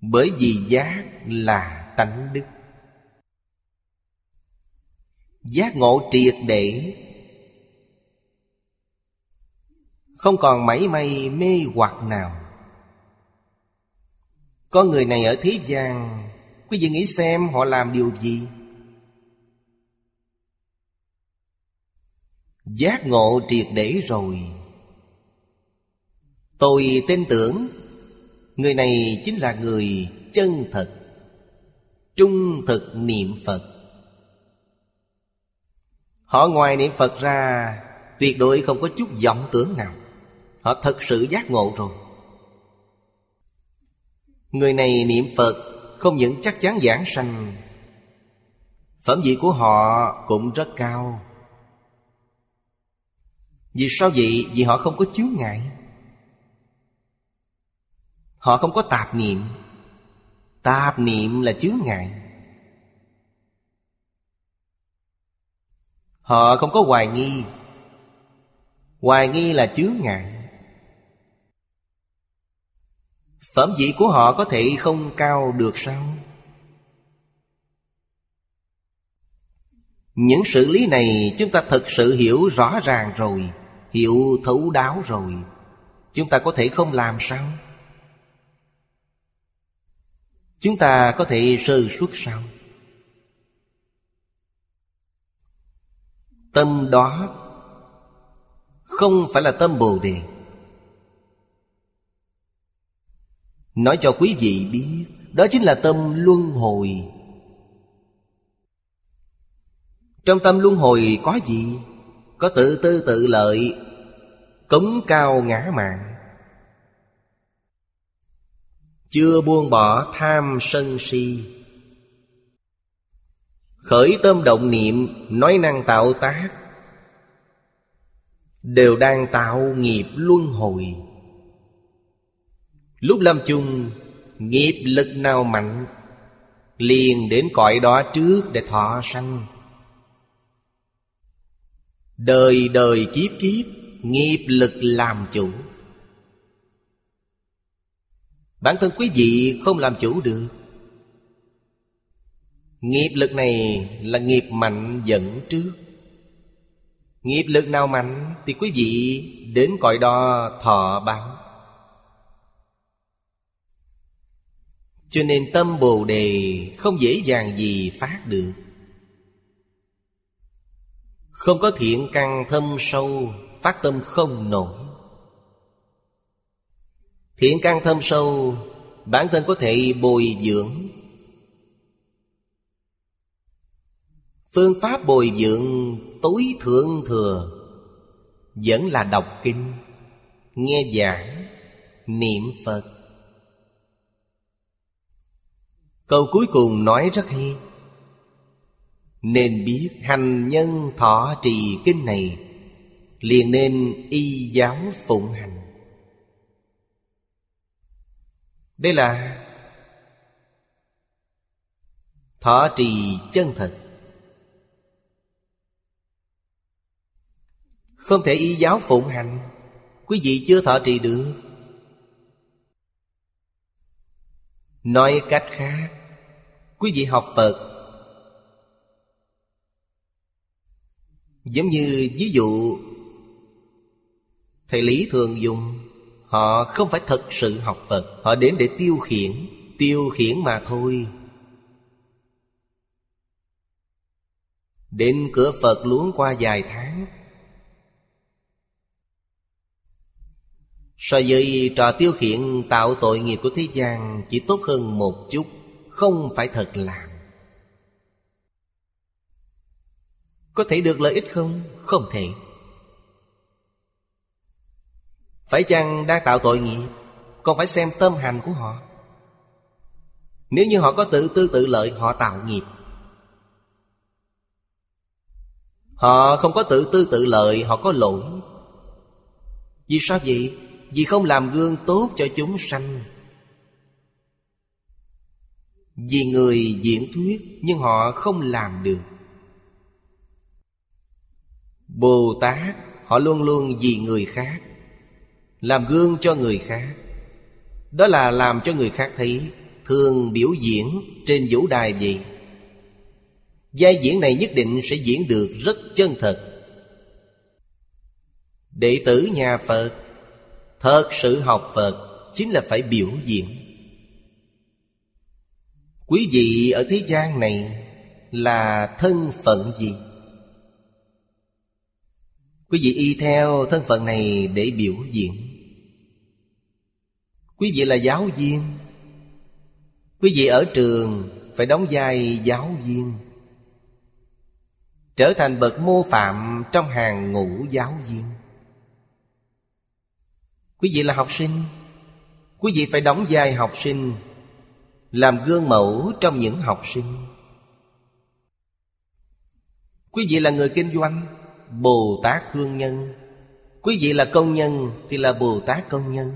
Bởi vì giác là tánh đức. Giác ngộ triệt để. Không còn mảy may mê hoặc nào. Có người này ở thế gian, Quý vị nghĩ xem họ làm điều gì? Giác ngộ triệt để rồi. Tôi tin tưởng, Người này chính là người chân thật, Trung thực niệm Phật. Họ ngoài niệm Phật ra, Tuyệt đối không có chút vọng tưởng nào. Họ thật sự giác ngộ rồi. Người này niệm Phật Không những chắc chắn giảng sanh, Phẩm vị của họ cũng rất cao. Vì sao vậy? Vì họ không có chướng ngại. Họ không có tạp niệm. Tạp niệm là chướng ngại. Họ không có hoài nghi Hoài nghi là chướng ngại Phẩm vị của họ có thể không cao được sao? Những sự lý này chúng ta thật sự hiểu rõ ràng rồi, Hiểu thấu đáo rồi Chúng ta có thể không làm sao? Chúng ta có thể sơ suất sao? Tâm đó Không phải là tâm Bồ Đề. Nói cho quý vị biết, Đó chính là tâm luân hồi. Trong tâm luân hồi có gì? Có tự tư tự lợi, Cống cao ngã mạng Chưa buông bỏ tham sân si Khởi tâm động niệm, Nói năng tạo tác. Đều đang tạo nghiệp luân hồi. Lúc lâm chung, Nghiệp lực nào mạnh, Liền đến cõi đó trước để thọ sanh. Đời đời kiếp kiếp, Nghiệp lực làm chủ. Bản thân quý vị không làm chủ được. Nghiệp lực này là nghiệp mạnh dẫn trước. Nghiệp lực nào mạnh Thì quý vị đến cõi đó thọ báo. Cho nên tâm Bồ Đề không dễ dàng gì phát được. Không có thiện căn thâm sâu, Phát tâm không nổi. Thiện căn thâm sâu, Bản thân có thể bồi dưỡng. Phương pháp bồi dưỡng tối thượng thừa Vẫn là đọc kinh, Nghe giảng, Niệm Phật. Câu cuối cùng nói rất hay. Nên biết hành nhân thọ trì kinh này, Liền nên y giáo phụng hành. Đây là Thọ trì chân thật. Không thể y giáo phụng hành. Quý vị chưa thọ trì được. Nói cách khác, Quý vị học Phật. Giống như ví dụ, Thầy Lý thường dùng, Họ không phải thật sự học Phật, Họ đến để tiêu khiển Tiêu khiển mà thôi. Đến cửa Phật luống qua vài tháng So với trò tiêu khiển tạo tội nghiệp của thế gian Chỉ tốt hơn một chút, Không phải thật làm. Có thể được lợi ích không? Không thể. Phải chăng đang tạo tội nghiệp, Còn phải xem tâm hành của họ? Nếu như họ có tự tư tự lợi, Họ tạo nghiệp. Họ không có tự tư tự lợi, Họ có lỗi. Vì sao vậy? Vì không làm gương tốt cho chúng sanh. Vì người diễn thuyết Nhưng họ không làm được. Bồ Tát Họ luôn luôn vì người khác, Làm gương cho người khác. Đó là làm cho người khác thấy, Thường biểu diễn trên vũ đài gì Giai diễn này nhất định sẽ diễn được rất chân thật. Đệ tử nhà Phật Thật sự học Phật Chính là phải biểu diễn. Quý vị ở thế gian này Là thân phận gì? Quý vị y theo thân phận này để biểu diễn. Quý vị là giáo viên. Quý vị ở trường phải đóng vai giáo viên. Trở thành bậc mô phạm trong hàng ngũ giáo viên. Quý vị là học sinh. Quý vị phải đóng vai học sinh Làm gương mẫu trong những học sinh. Quý vị là người kinh doanh Bồ Tát Thương Nhân. Quý vị là công nhân thì là Bồ Tát Công Nhân.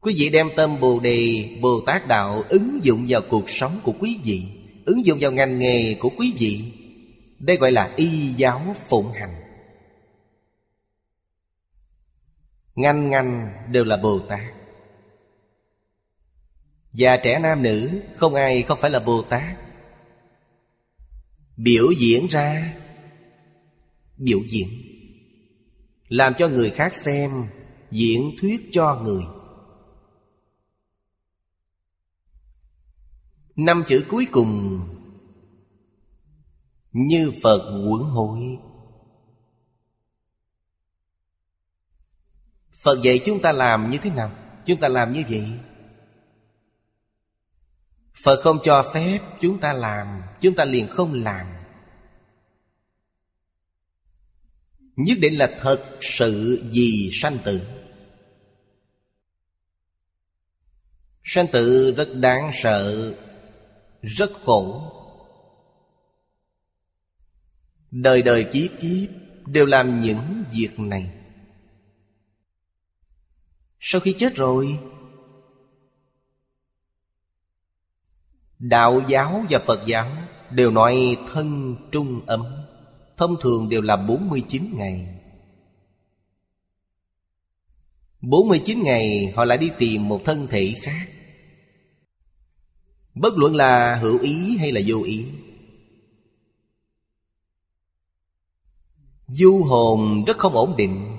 Quý vị đem tâm Bồ Đề, Bồ Tát Đạo ứng dụng vào cuộc sống của quý vị Ứng dụng vào ngành nghề của quý vị. Đây gọi là y giáo phụng hành. Ngành ngành đều là Bồ Tát Và trẻ nam nữ, không ai không phải là Bồ Tát biểu diễn ra, biểu diễn. Làm cho người khác xem, diễn thuyết cho người. Năm chữ cuối cùng, như phật quẩn hội phật dạy chúng ta làm như thế nào? Chúng ta làm như vậy. Phật không cho phép chúng ta làm, Chúng ta liền không làm. Nhất định là thật sự vì sanh tử. Sanh tử rất đáng sợ, Rất khổ. Đời đời kiếp kiếp Đều làm những việc này. Sau khi chết rồi, Đạo giáo và Phật giáo đều nói thân trung ấm. Thông thường đều là 49 ngày. 49 ngày họ lại đi tìm một thân thể khác. Bất luận là hữu ý hay là vô ý. Du hồn rất không ổn định.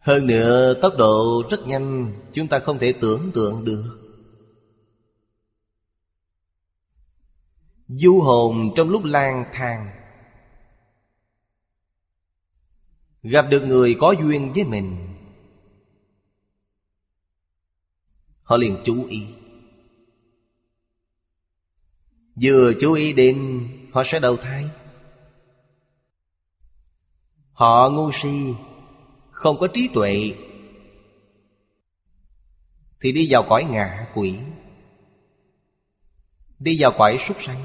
Hơn nữa, tốc độ rất nhanh, Chúng ta không thể tưởng tượng được. Du hồn trong lúc lang thang. Gặp được người có duyên với mình. Họ liền chú ý. Vừa chú ý đến, Họ sẽ đầu thai. Họ ngu si. Không có trí tuệ. Thì đi vào cõi ngạ quỷ. Đi vào cõi súc sanh.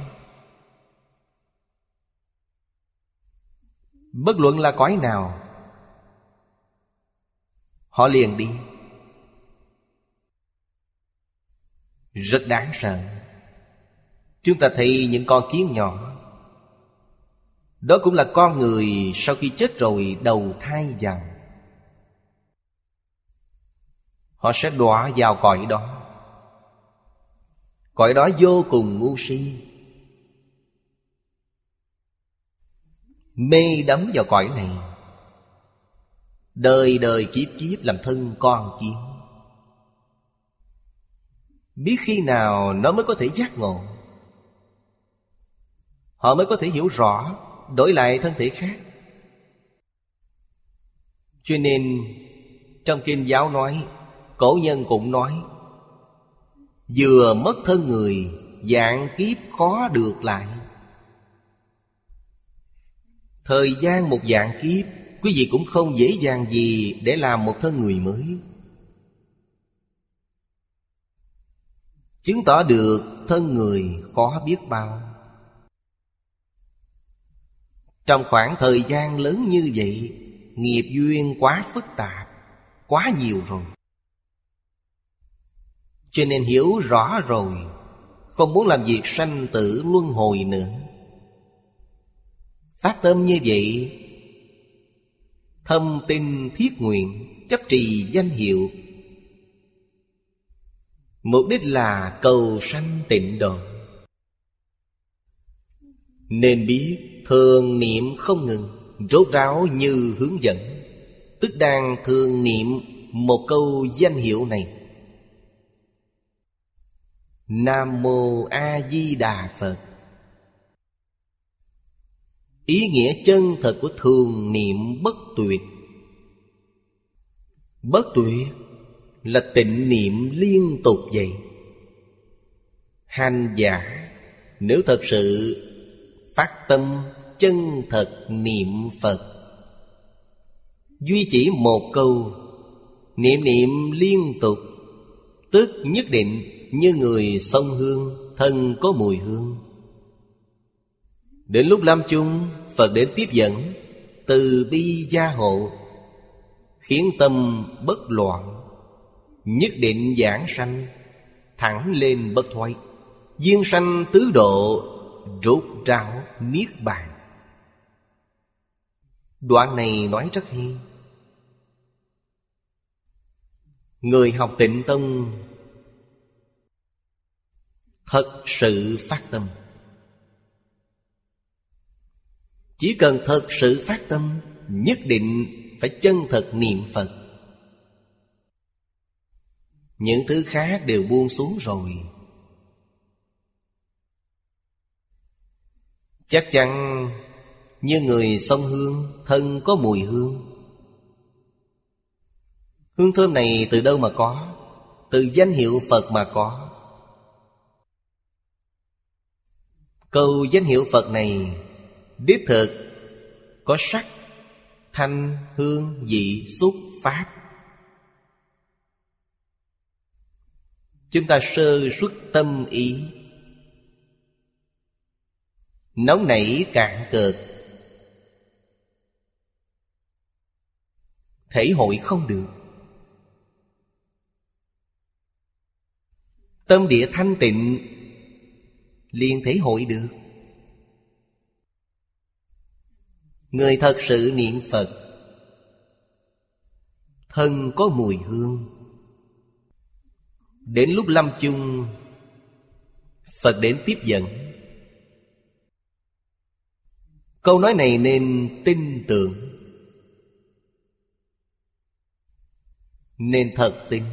Bất luận là cõi nào, Họ liền đi. Rất đáng sợ. Chúng ta thấy những con kiến nhỏ. Đó cũng là con người Sau khi chết rồi đầu thai vào. Họ sẽ đọa vào cõi đó. Cõi đó vô cùng ngu si. Mê đắm vào cõi này. Đời đời kiếp kiếp làm thân con kiến. Biết khi nào nó mới có thể giác ngộ. Họ mới có thể hiểu rõ, Đổi lại thân thể khác. Cho nên, Trong kinh giáo nói Cổ nhân cũng nói, Vừa mất thân người, Dạng kiếp khó được lại. Thời gian một dạng kiếp, Quý vị cũng không dễ dàng gì Để làm một thân người mới. Chứng tỏ được thân người khó biết bao. Trong khoảng thời gian lớn như vậy, Nghiệp duyên quá phức tạp, Quá nhiều rồi. Cho nên hiểu rõ rồi, Không muốn làm việc sanh tử luân hồi nữa. Phát tâm như vậy, Thâm tin thiết nguyện, Chấp trì danh hiệu. Mục đích là cầu sanh tịnh độ. Nên biết thường niệm không ngừng, Rốt ráo như hướng dẫn. Tức đang thường niệm một câu danh hiệu này. Nam Mô A Di Đà Phật. Ý nghĩa chân thật của thường niệm bất tuyệt. Bất tuyệt là tịnh niệm liên tục vậy. Hành giả, nếu thật sự phát tâm chân thật niệm Phật, Duy chỉ một câu, Niệm niệm liên tục, Tức nhất định như người sông hương, Thân có mùi hương. Đến lúc lâm chung, Phật đến tiếp dẫn, Từ bi gia hộ, Khiến tâm bất loạn, Nhất định giảng sanh, Thẳng lên bất thoái. Duyên sanh tứ độ, Rốt ráo niết bàn. Đoạn này nói rất hay. Người học tịnh tông Thật sự phát tâm. Chỉ cần thật sự phát tâm, Nhất định phải chân thật niệm Phật. Những thứ khác đều buông xuống rồi. Chắc chắn như người sông hương, Thân có mùi hương. Hương thơm này từ đâu mà có? Từ danh hiệu Phật mà có. Câu danh hiệu Phật này Đích thực Có sắc Thanh, hương, vị, xúc, pháp. Chúng ta sơ xuất tâm ý. Nóng nảy cạn cợt. Thể hội không được. Tâm địa thanh tịnh liền thể hội được. Người thật sự niệm Phật, Thân có mùi hương. Đến lúc lâm chung, Phật đến tiếp dẫn. Câu nói này nên tin tưởng. Nên thật tin.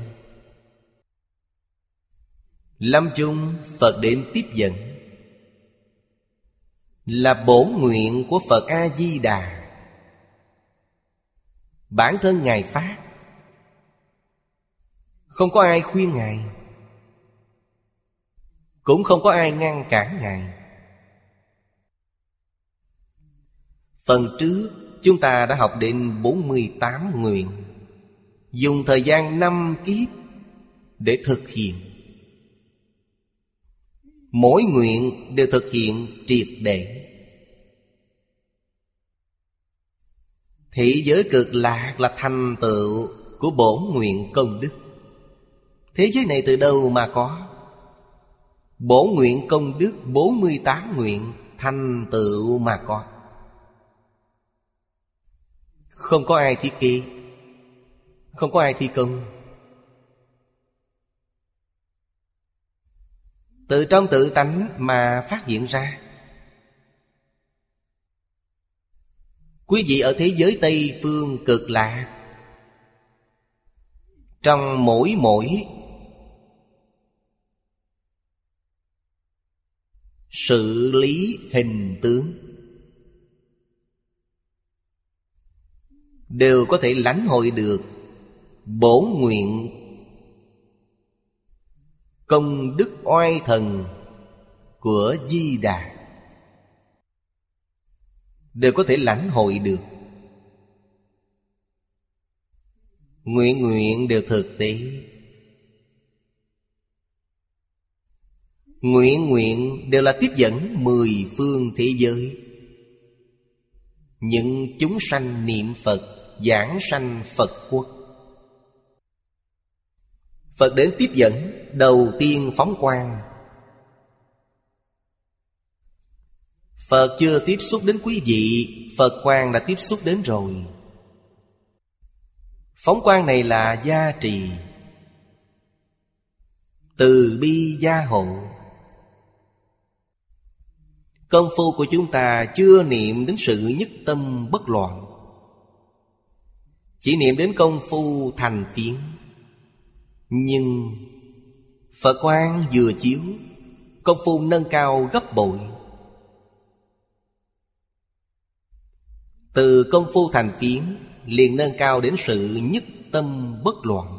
Lâm chung, Phật đến tiếp dẫn. Là bổn nguyện của Phật A-di-đà. Bản thân Ngài phát. Không có ai khuyên Ngài. Cũng không có ai ngăn cản Ngài. Phần trước, chúng ta đã học đến 48 nguyện. Dùng thời gian năm kiếp để thực hiện. Mỗi nguyện đều thực hiện triệt để. Thị giới cực lạc là thành tựu của bổn nguyện công đức. Thế giới này từ đâu mà có? Bổn nguyện công đức 48 nguyện thành tựu mà có. Không có ai thi kỳ Không có ai thi công. Từ trong tự tánh mà phát hiện ra. Quý vị ở thế giới Tây Phương cực lạc Trong mỗi mỗi, Sự lý hình tướng Đều có thể lãnh hội được bổ nguyện Công đức oai thần Của Di Đà. Đều có thể lãnh hội được. Nguyện nguyện đều thực tế. Nguyện nguyện đều là tiếp dẫn mười phương thế giới. Những chúng sanh niệm Phật, Giảng sanh Phật quốc. Phật đến tiếp dẫn, Đầu tiên phóng quang. Phật chưa tiếp xúc đến quý vị, Phật quang đã tiếp xúc đến rồi. Phóng quang này là gia trì. Từ bi gia hộ. Công phu của chúng ta chưa niệm đến sự nhất tâm bất loạn. Chỉ niệm đến công phu thành tiến nhưng Phật quan vừa chiếu, Công phu nâng cao gấp bội. Từ công phu thành kiến, liền nâng cao đến sự nhất tâm bất loạn.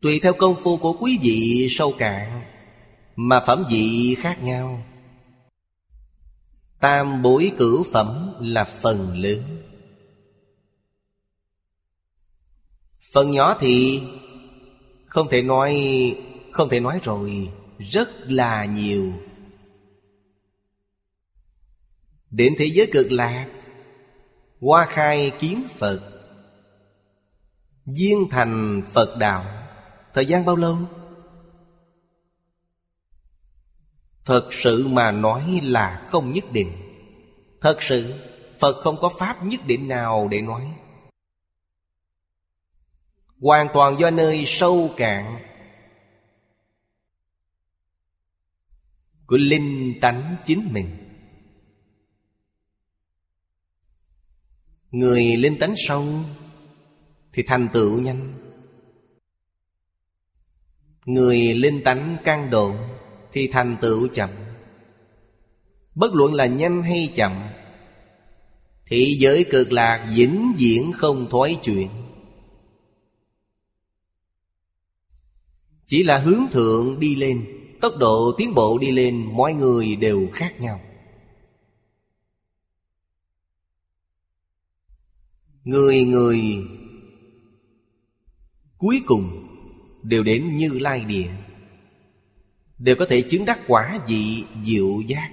Tùy theo công phu của quý vị sâu cạn, Mà phẩm vị khác nhau. Tam bối cử phẩm là phần lớn. Phần nhỏ thì không thể nói, Không thể nói rồi, Rất là nhiều. Đến thế giới cực lạc Hoa khai kiến Phật Duyên thành Phật đạo, Thời gian bao lâu? Thật sự mà nói là không nhất định. Thật sự, Phật không có pháp nhất định nào để nói. Hoàn toàn do nơi sâu cạn. Của linh tánh chính mình. Người linh tánh sâu Thì thành tựu nhanh. Người linh tánh căng độn Thì thành tựu chậm. Bất luận là nhanh hay chậm Thị giới cực lạc vĩnh viễn không thoái chuyện Chỉ là hướng thượng đi lên, Tốc độ tiến bộ đi lên, Mọi người đều khác nhau. Người người Cuối cùng Đều đến như lai địa, Đều có thể chứng đắc quả vị diệu giác.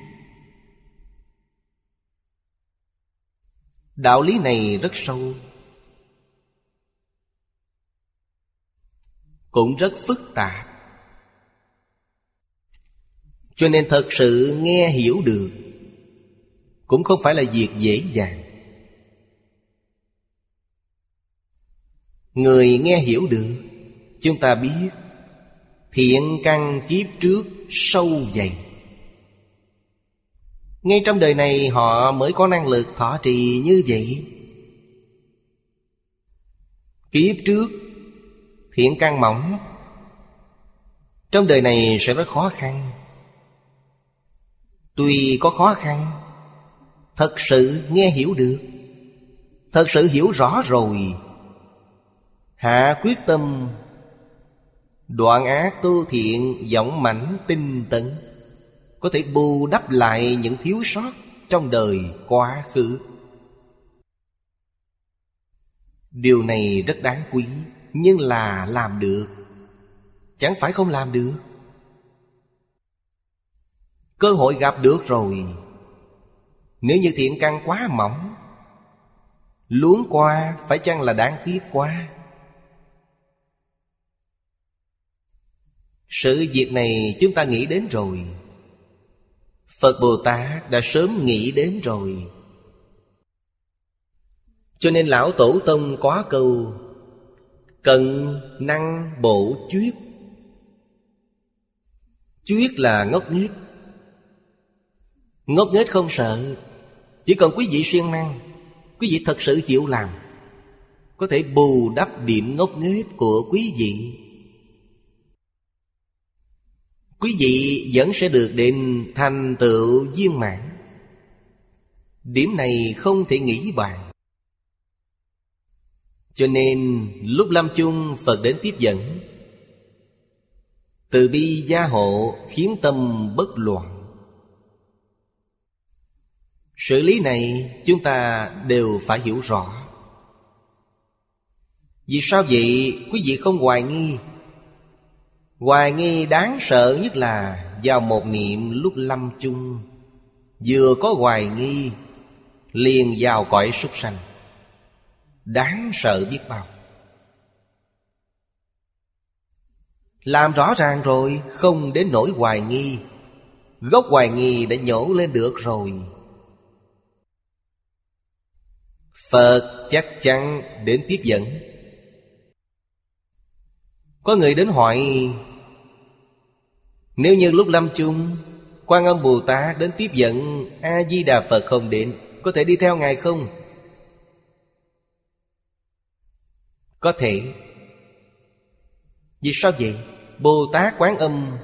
Đạo lý này rất sâu. Cũng rất phức tạp. Cho nên thật sự nghe hiểu được cũng không phải là việc dễ dàng. Người nghe hiểu được, chúng ta biết, thiện căn kiếp trước sâu dày. Ngay trong đời này họ mới có năng lực thọ trì như vậy. Kiếp trước Thiện căn mỏng. Trong đời này sẽ rất khó khăn. Tuy có khó khăn, Thật sự nghe hiểu được, Thật sự hiểu rõ rồi. Hạ quyết tâm, Đoạn ác tu thiện Giọng mảnh tinh tấn, Có thể bù đắp lại những thiếu sót Trong đời quá khứ. Điều này rất đáng quý nhưng là làm được. Chẳng phải không làm được. Cơ hội gặp được rồi. Nếu như thiện căn quá mỏng, Luống qua phải chăng là đáng tiếc quá? Sự việc này chúng ta nghĩ đến rồi. Phật Bồ Tát đã sớm nghĩ đến rồi. Cho nên Lão Tổ Tông có câu Cận năng bổ chuyết Chuyết là ngốc nghếch. Ngốc nghếch không sợ, Chỉ cần quý vị siêng năng, Quý vị thật sự chịu làm, Có thể bù đắp điểm ngốc nghếch của quý vị. Quý vị vẫn sẽ được đến thành tựu viên mãn. Điểm này không thể nghĩ bàn. Cho nên lúc lâm chung Phật đến tiếp dẫn, Từ bi gia hộ khiến tâm bất loạn. Sự lý này chúng ta đều phải hiểu rõ. Vì sao vậy? Quý vị không hoài nghi. Hoài nghi đáng sợ nhất là Vào một niệm lúc lâm chung Vừa có hoài nghi, liền vào cõi súc sanh đáng sợ biết bao. Làm rõ ràng rồi, không đến nỗi hoài nghi. Gốc hoài nghi đã nhổ lên được rồi. Phật chắc chắn đến tiếp dẫn. Có người đến hỏi, nếu như lúc lâm chung, quan âm bồ tát đến tiếp dẫn, a di đà phật không đến, có thể đi theo Ngài không? Có thể. Vì sao vậy? Bồ Tát Quán Âm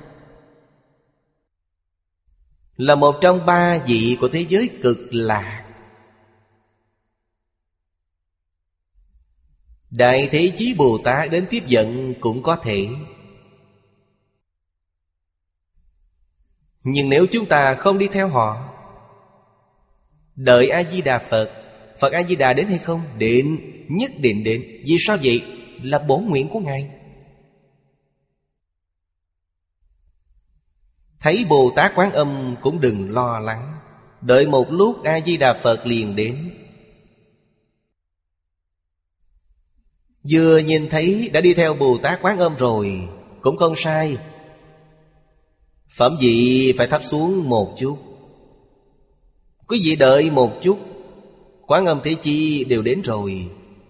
Là một trong ba vị của thế giới cực lạc. Đại Thế Chí Bồ Tát đến tiếp dẫn cũng có thể. Nhưng nếu chúng ta không đi theo họ, Đợi A-di-đà Phật Phật A-di-đà đến hay không? Đến, nhất định đến. Vì sao vậy? Là bổ nguyện của Ngài. Thấy Bồ Tát Quán Âm cũng đừng lo lắng. Đợi một lúc A-di-đà Phật liền đến. Vừa nhìn thấy đã đi theo Bồ Tát Quán Âm rồi Cũng không sai. Phẩm vị phải thấp xuống một chút. Quý vị đợi một chút. Quán âm thế chi đều đến rồi.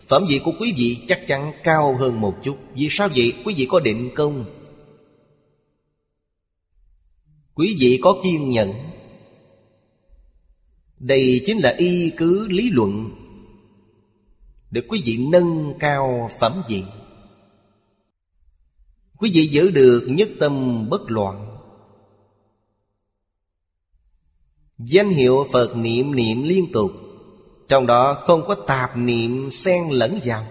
Phẩm vị của quý vị chắc chắn cao hơn một chút. Vì sao vậy? Quý vị có định công Quý vị có kiên nhẫn. Đây chính là y cứ lý luận. Để quý vị nâng cao phẩm vị. Quý vị giữ được nhất tâm bất loạn. Danh hiệu Phật niệm niệm liên tục. Trong đó không có tạp niệm xen lẫn vào.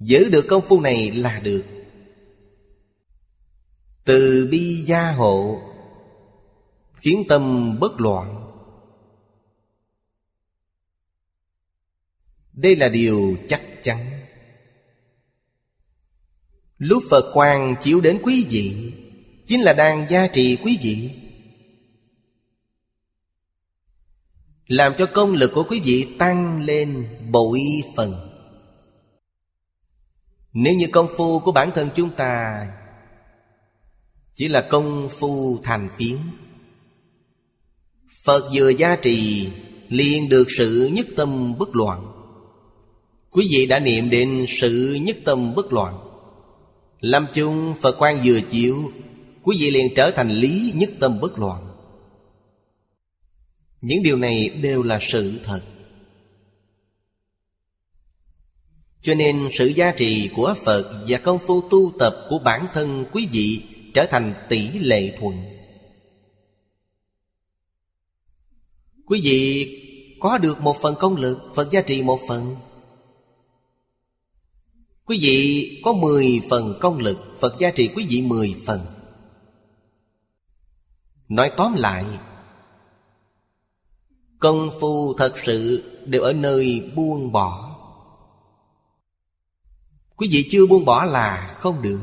Giữ được công phu này là được. Từ bi gia hộ, Khiến tâm bất loạn. Đây là điều chắc chắn. Lúc Phật quang chiếu đến quý vị, Chính là đang gia trì quý vị. Làm cho công lực của quý vị tăng lên bội phần. Nếu như công phu của bản thân chúng ta Chỉ là công phu thành phiến Phật vừa gia trì liền được sự nhất tâm bất loạn. Quý vị đã niệm đến sự nhất tâm bất loạn. Lâm chung Phật quan vừa chịu Quý vị liền trở thành lý nhất tâm bất loạn. Những điều này đều là sự thật. Cho nên sự giá trị của Phật Và công phu tu tập của bản thân quý vị Trở thành tỷ lệ thuận Quý vị có được một phần công lực, Phật giá trị một phần. Quý vị có mười phần công lực, Phật giá trị quý vị mười phần. Nói tóm lại Công phu thật sự đều ở nơi buông bỏ. Quý vị chưa buông bỏ là không được.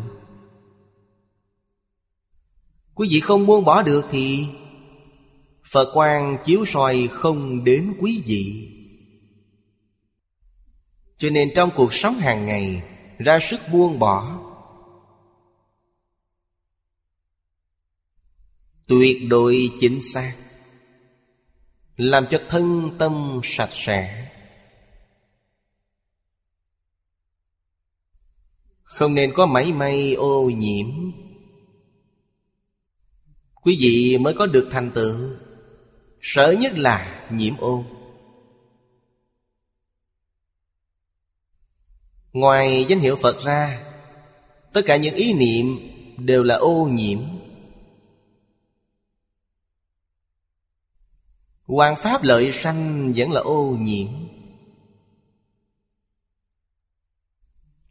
Quý vị không buông bỏ được thì Phật quan chiếu soi không đến quý vị. Cho nên trong cuộc sống hàng ngày, Ra sức buông bỏ. Tuyệt đối chính xác. Làm cho thân tâm sạch sẽ. Không nên có máy may ô nhiễm. Quý vị mới có được thành tựu, Sợ nhất là nhiễm ô. Ngoài danh hiệu Phật ra, Tất cả những ý niệm đều là ô nhiễm. Hoàng pháp lợi sanh vẫn là ô nhiễm.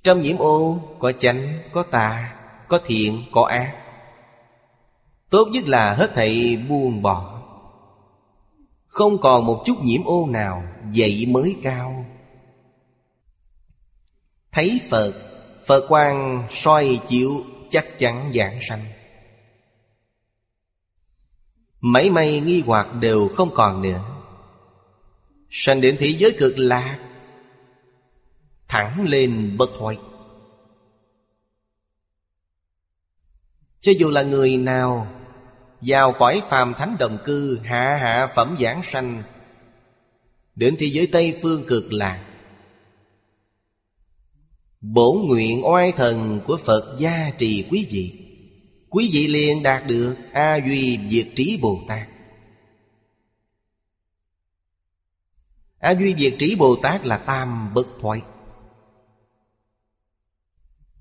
Trong nhiễm ô có chánh, có tà, có thiện, có ác. Tốt nhất là hết thảy buông bỏ. Không còn một chút nhiễm ô nào Vậy mới cao. Thấy Phật Phật quan soi chiếu chắc chắn giảng sanh. Mấy may nghi hoặc đều không còn nữa. Sanh đến thế giới cực lạc, Thẳng lên bất thoại Cho dù là người nào Vào cõi phàm thánh đồng cư, Hạ hạ phẩm giảng sanh, Đến thế giới Tây Phương cực lạc bổ nguyện oai thần của Phật gia trì quý vị. Quý vị liền đạt được A Duy Diệt Trí Bồ Tát. A Duy Diệt Trí Bồ Tát là tam bất thoại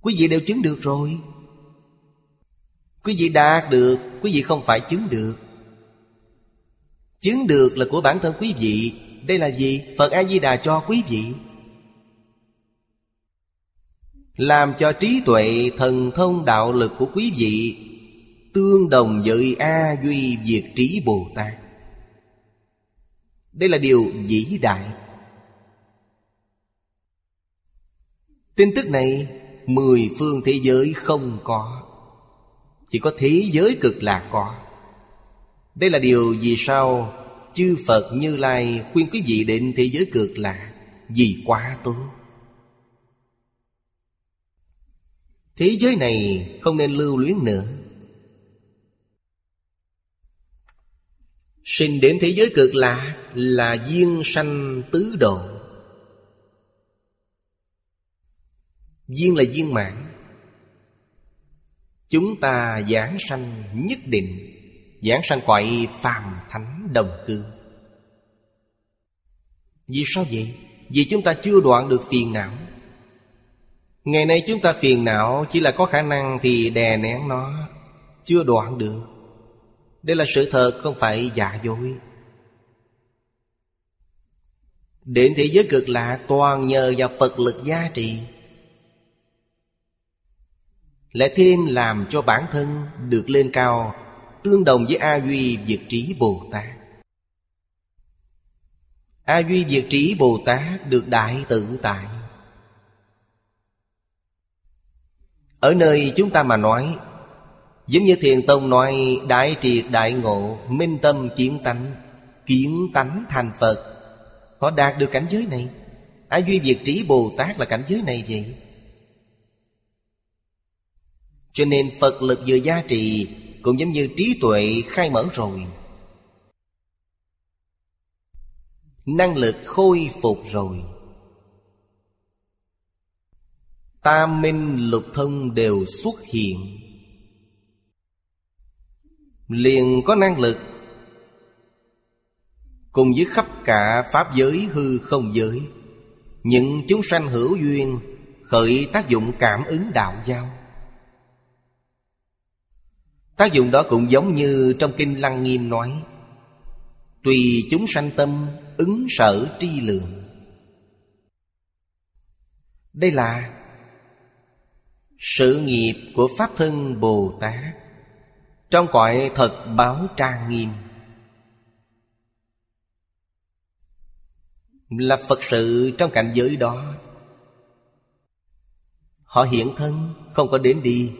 Quý vị đều chứng được rồi. Quý vị đạt được, Quý vị không phải chứng được. Chứng được là của bản thân quý vị. Đây là gì? Phật A-di-đà cho quý vị làm cho trí tuệ thần thông đạo lực của quý vị Tương đồng với A Duy Việt Trí Bồ Tát. Đây là điều vĩ đại. Tin tức này, Mười phương thế giới không có. Chỉ có thế giới cực lạc có. Đây là điều vì sao Chư Phật Như Lai khuyên quý vị đến thế giới cực lạc Vì quá tốt. Thế giới này không nên lưu luyến nữa Sinh đến thế giới cực lạ là duyên sanh tứ độ Duyên là duyên mạng. Chúng ta giảng sanh nhất định, Giảng sanh cõi phàm thánh đồng cư Vì sao vậy? Vì chúng ta chưa đoạn được phiền não Ngày nay chúng ta phiền não, Chỉ là có khả năng thì đè nén nó. Chưa đoạn được. Đây là sự thật, không phải giả dối. Đến thế giới cực lạ, toàn nhờ vào Phật lực gia trì. Lại thêm làm cho bản thân được lên cao, Tương đồng với A Duy Việt Trí Bồ Tát. A Duy Việt Trí Bồ Tát được đại tự tại. Ở nơi chúng ta mà nói, Giống như Thiền Tông nói, Đại triệt đại ngộ, Minh tâm kiến tánh Kiến tánh thành Phật. Họ đạt được cảnh giới này. A Duy Việt Trí Bồ Tát là cảnh giới này vậy? Cho nên Phật lực vừa gia trì, Cũng giống như trí tuệ khai mở rồi. Năng lực khôi phục rồi. Tam minh lục thông đều xuất hiện. Liền có năng lực. Cùng với khắp cả Pháp giới hư không giới, Những chúng sanh hữu duyên Khởi tác dụng cảm ứng đạo giao. Tác dụng đó cũng giống như trong Kinh Lăng Nghiêm nói, Tùy chúng sanh tâm ứng sở tri lượng. Đây là sự nghiệp của Pháp Thân Bồ Tát. Trong cõi thật báo trang nghiêm. Là Phật sự trong cảnh giới đó. Họ hiện thân, không có đến đi.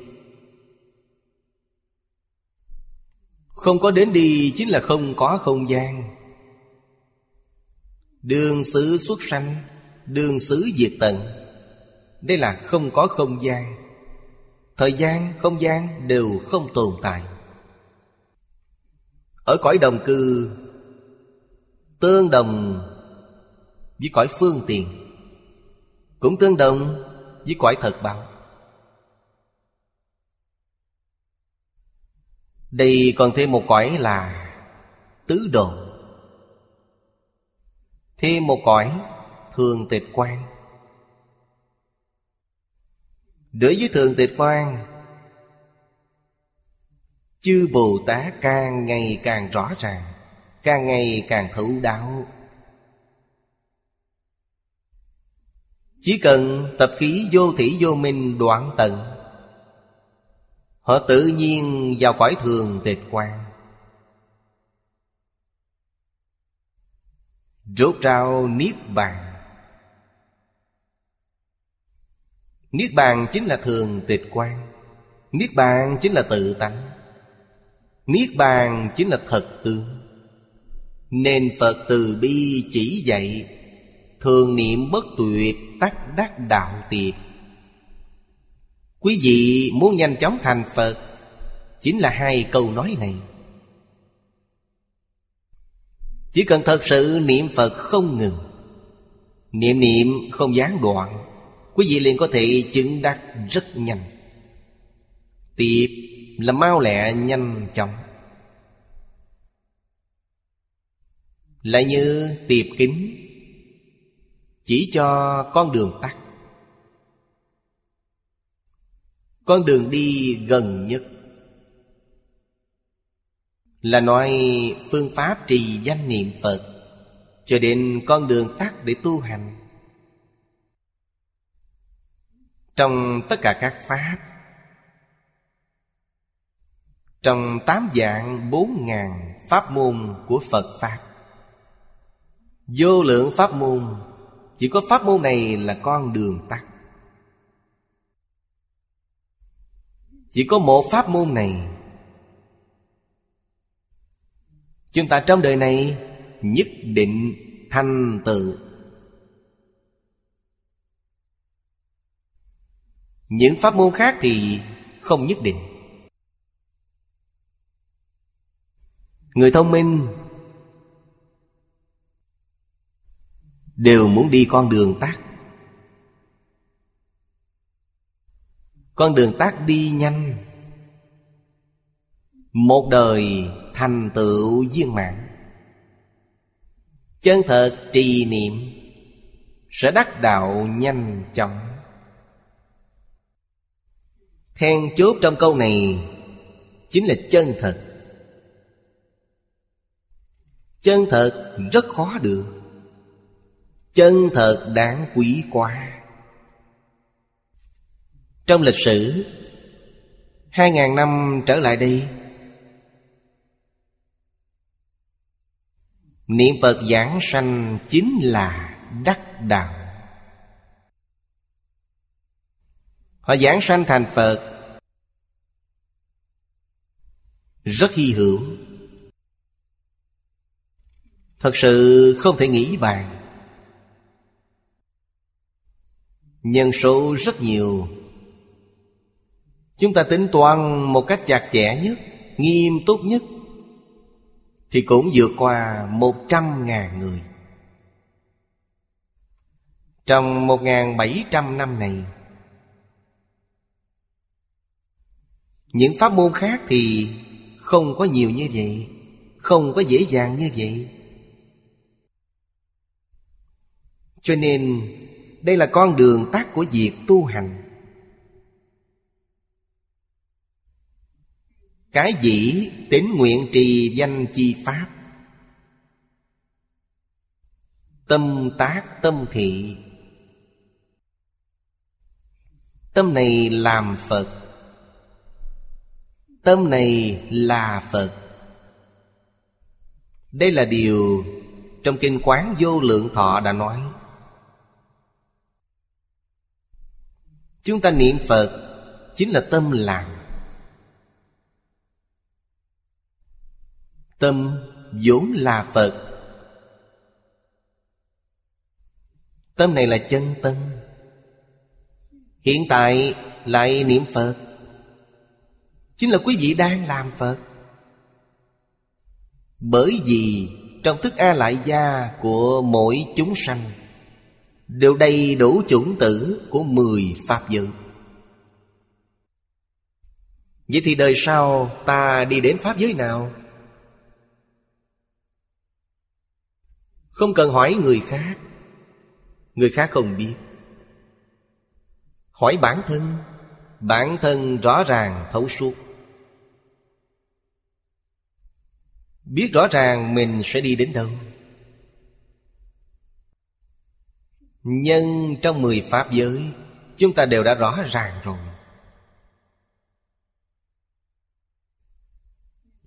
Không có đến đi chính là không có không gian. Đường xứ xuất sanh, Đường xứ diệt tận. Đây là không có không gian. Thời gian, không gian đều không tồn tại. Ở cõi đồng cư Tương đồng với cõi phương tiền Cũng tương đồng với cõi thật báo. Đây còn thêm một cõi là Tứ độ Thêm một cõi Thường tịch quan. Đối với thường tịch quan. Chư Bồ Tát càng ngày càng rõ ràng, Càng ngày càng thấu đạo Chỉ cần tập khí vô thủy vô minh đoạn tận, Họ tự nhiên vào cõi thường tịch quan. Rốt rao Niết Bàn. Niết Bàn chính là thường tịch quan Niết Bàn chính là tự tánh, Niết Bàn chính là thật tướng. Nên Phật từ bi chỉ dạy, Thường niệm bất tuyệt tắc đắc đạo tiệt. Quý vị muốn nhanh chóng thành Phật, Chính là hai câu nói này. Chỉ cần thật sự niệm Phật không ngừng, Niệm niệm không gián đoạn Quý vị liền có thể chứng đắc rất nhanh. Tiếp là mau lẹ, nhanh chóng. Lại như tiệp kính, Chỉ cho con đường tắt. Con đường đi gần nhất Là nói phương pháp trì danh niệm Phật Cho đến con đường tắt để tu hành. Trong tất cả các pháp. Trong tám dạng bốn ngàn pháp môn của Phật Pháp. Vô lượng pháp môn, Chỉ có pháp môn này là con đường tắt. Chỉ có một pháp môn này. Chúng ta trong đời này Nhất định thành tựu. Những pháp môn khác thì không nhất định. Người thông minh Đều muốn đi con đường tắt Con đường tắt đi nhanh. Một đời thành tựu viên mãn. Chân thật trì niệm Sẽ đắc đạo nhanh chóng. Then chốt trong câu này Chính là chân thật. Chân thật rất khó được. Chân thật đáng quý quá. Trong lịch sử, Hai ngàn năm trở lại đây, Niệm Phật giảng sanh chính là đắc đạo. Họ giảng sanh thành Phật. Rất hy hữu. Thật sự không thể nghĩ bàn. Nhân số rất nhiều. Chúng ta tính toán một cách chặt chẽ nhất, Nghiêm túc nhất, Thì cũng vượt qua một trăm ngàn người. Trong một ngàn bảy trăm năm này Những pháp môn khác thì không có nhiều như vậy, Không có dễ dàng như vậy. Cho nên, đây là con đường tắt của việc tu hành. Cái dĩ tính nguyện trì danh chi pháp. Tâm tác tâm thị. Tâm này làm Phật. Tâm này là Phật. Đây là điều Trong Kinh Quán Vô Lượng Thọ đã nói. Chúng ta niệm Phật Chính là tâm làm Tâm vốn là Phật. Tâm này là chân tâm. Hiện tại lại niệm Phật. Chính là quý vị đang làm Phật. Bởi vì trong thức A lại gia của mỗi chúng sanh, Đều đầy đủ chủng tử của mười Pháp giới Vậy thì đời sau ta đi đến Pháp giới nào? Không cần hỏi người khác. Người khác không biết. Hỏi bản thân. Bản thân rõ ràng thấu suốt. Biết rõ ràng mình sẽ đi đến đâu. Nhân trong mười pháp giới, Chúng ta đều đã rõ ràng rồi.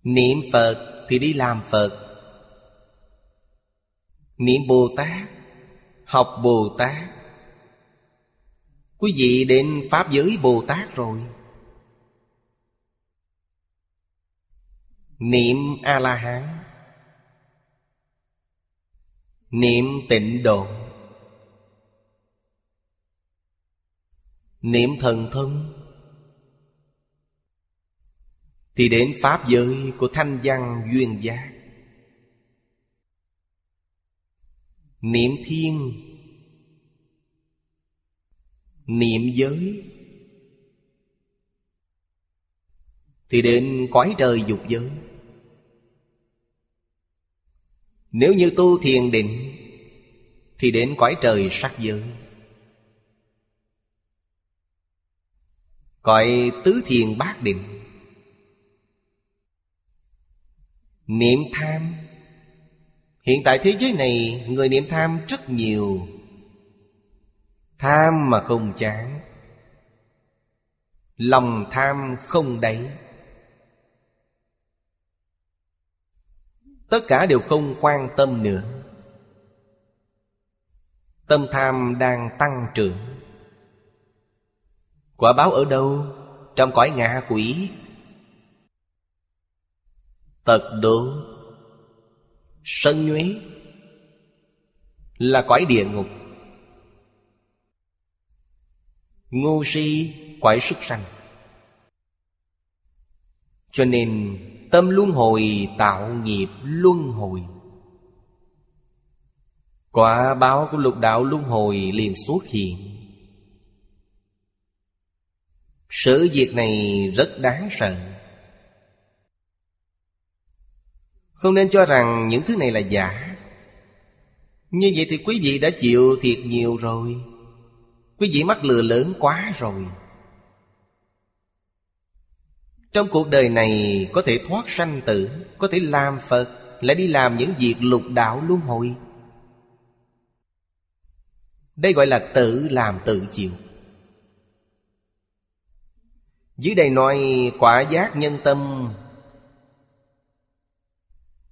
Niệm Phật thì đi làm Phật. Niệm Bồ Tát, Học Bồ Tát. Quý vị đến Pháp giới Bồ Tát rồi. Niệm A-la-hán. Niệm tịnh độ. Niệm thần thông. Thì đến Pháp giới của thanh văn duyên giác. Niệm thiên. Niệm giới. Thì đến cõi trời dục giới. Nếu như tu thiền định, Thì đến cõi trời sắc giới Cõi tứ thiền bát định. Niệm tham. Hiện tại thế giới này, Người niệm tham rất nhiều. Tham mà không chán. Lòng tham không đáy. Tất cả đều không quan tâm nữa. Tâm tham đang tăng trưởng. Quả báo ở đâu? Trong cõi ngạ quỷ. Tật độ. Sân nhuế. Là cõi địa ngục. Ngu si cõi súc sanh. Cho nên tâm luân hồi, tạo nghiệp luân hồi. Quả báo của lục đạo luân hồi liền xuất hiện. Sự việc này rất đáng sợ. Không nên cho rằng những thứ này là giả. Như vậy thì quý vị đã chịu thiệt nhiều rồi. Quý vị mắc lừa lớn quá rồi. Trong cuộc đời này, có thể thoát sanh tử, Có thể làm Phật, Lại đi làm những việc lục đạo luân hồi. Đây gọi là tự làm tự chịu. Dưới đây nói, quả giác nhân tâm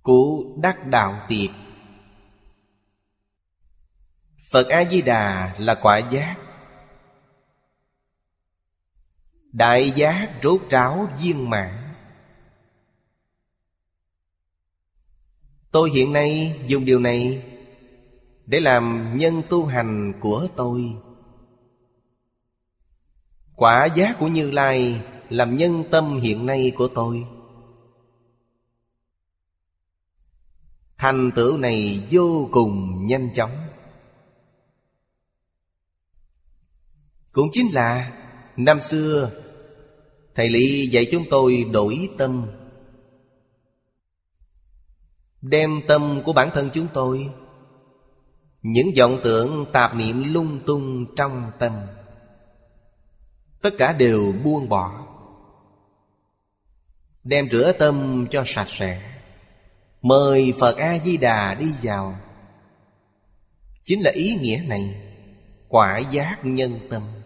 Của đắc đạo tiệp. Phật A-di-đà là quả giác Đại giác rốt ráo viên mãn. Tôi hiện nay dùng điều này Để làm nhân tu hành của tôi. Quả giác của Như Lai Làm nhân tâm hiện nay của tôi. Thành tựu này vô cùng nhanh chóng. Cũng chính là Năm xưa, Thầy Lý dạy chúng tôi đổi tâm. Đem tâm của bản thân chúng tôi, Những vọng tưởng tạp niệm lung tung trong tâm. Tất cả đều buông bỏ. Đem rửa tâm cho sạch sẽ. Mời Phật A-di-đà đi vào. Chính là ý nghĩa này, Quả giác nhân tâm.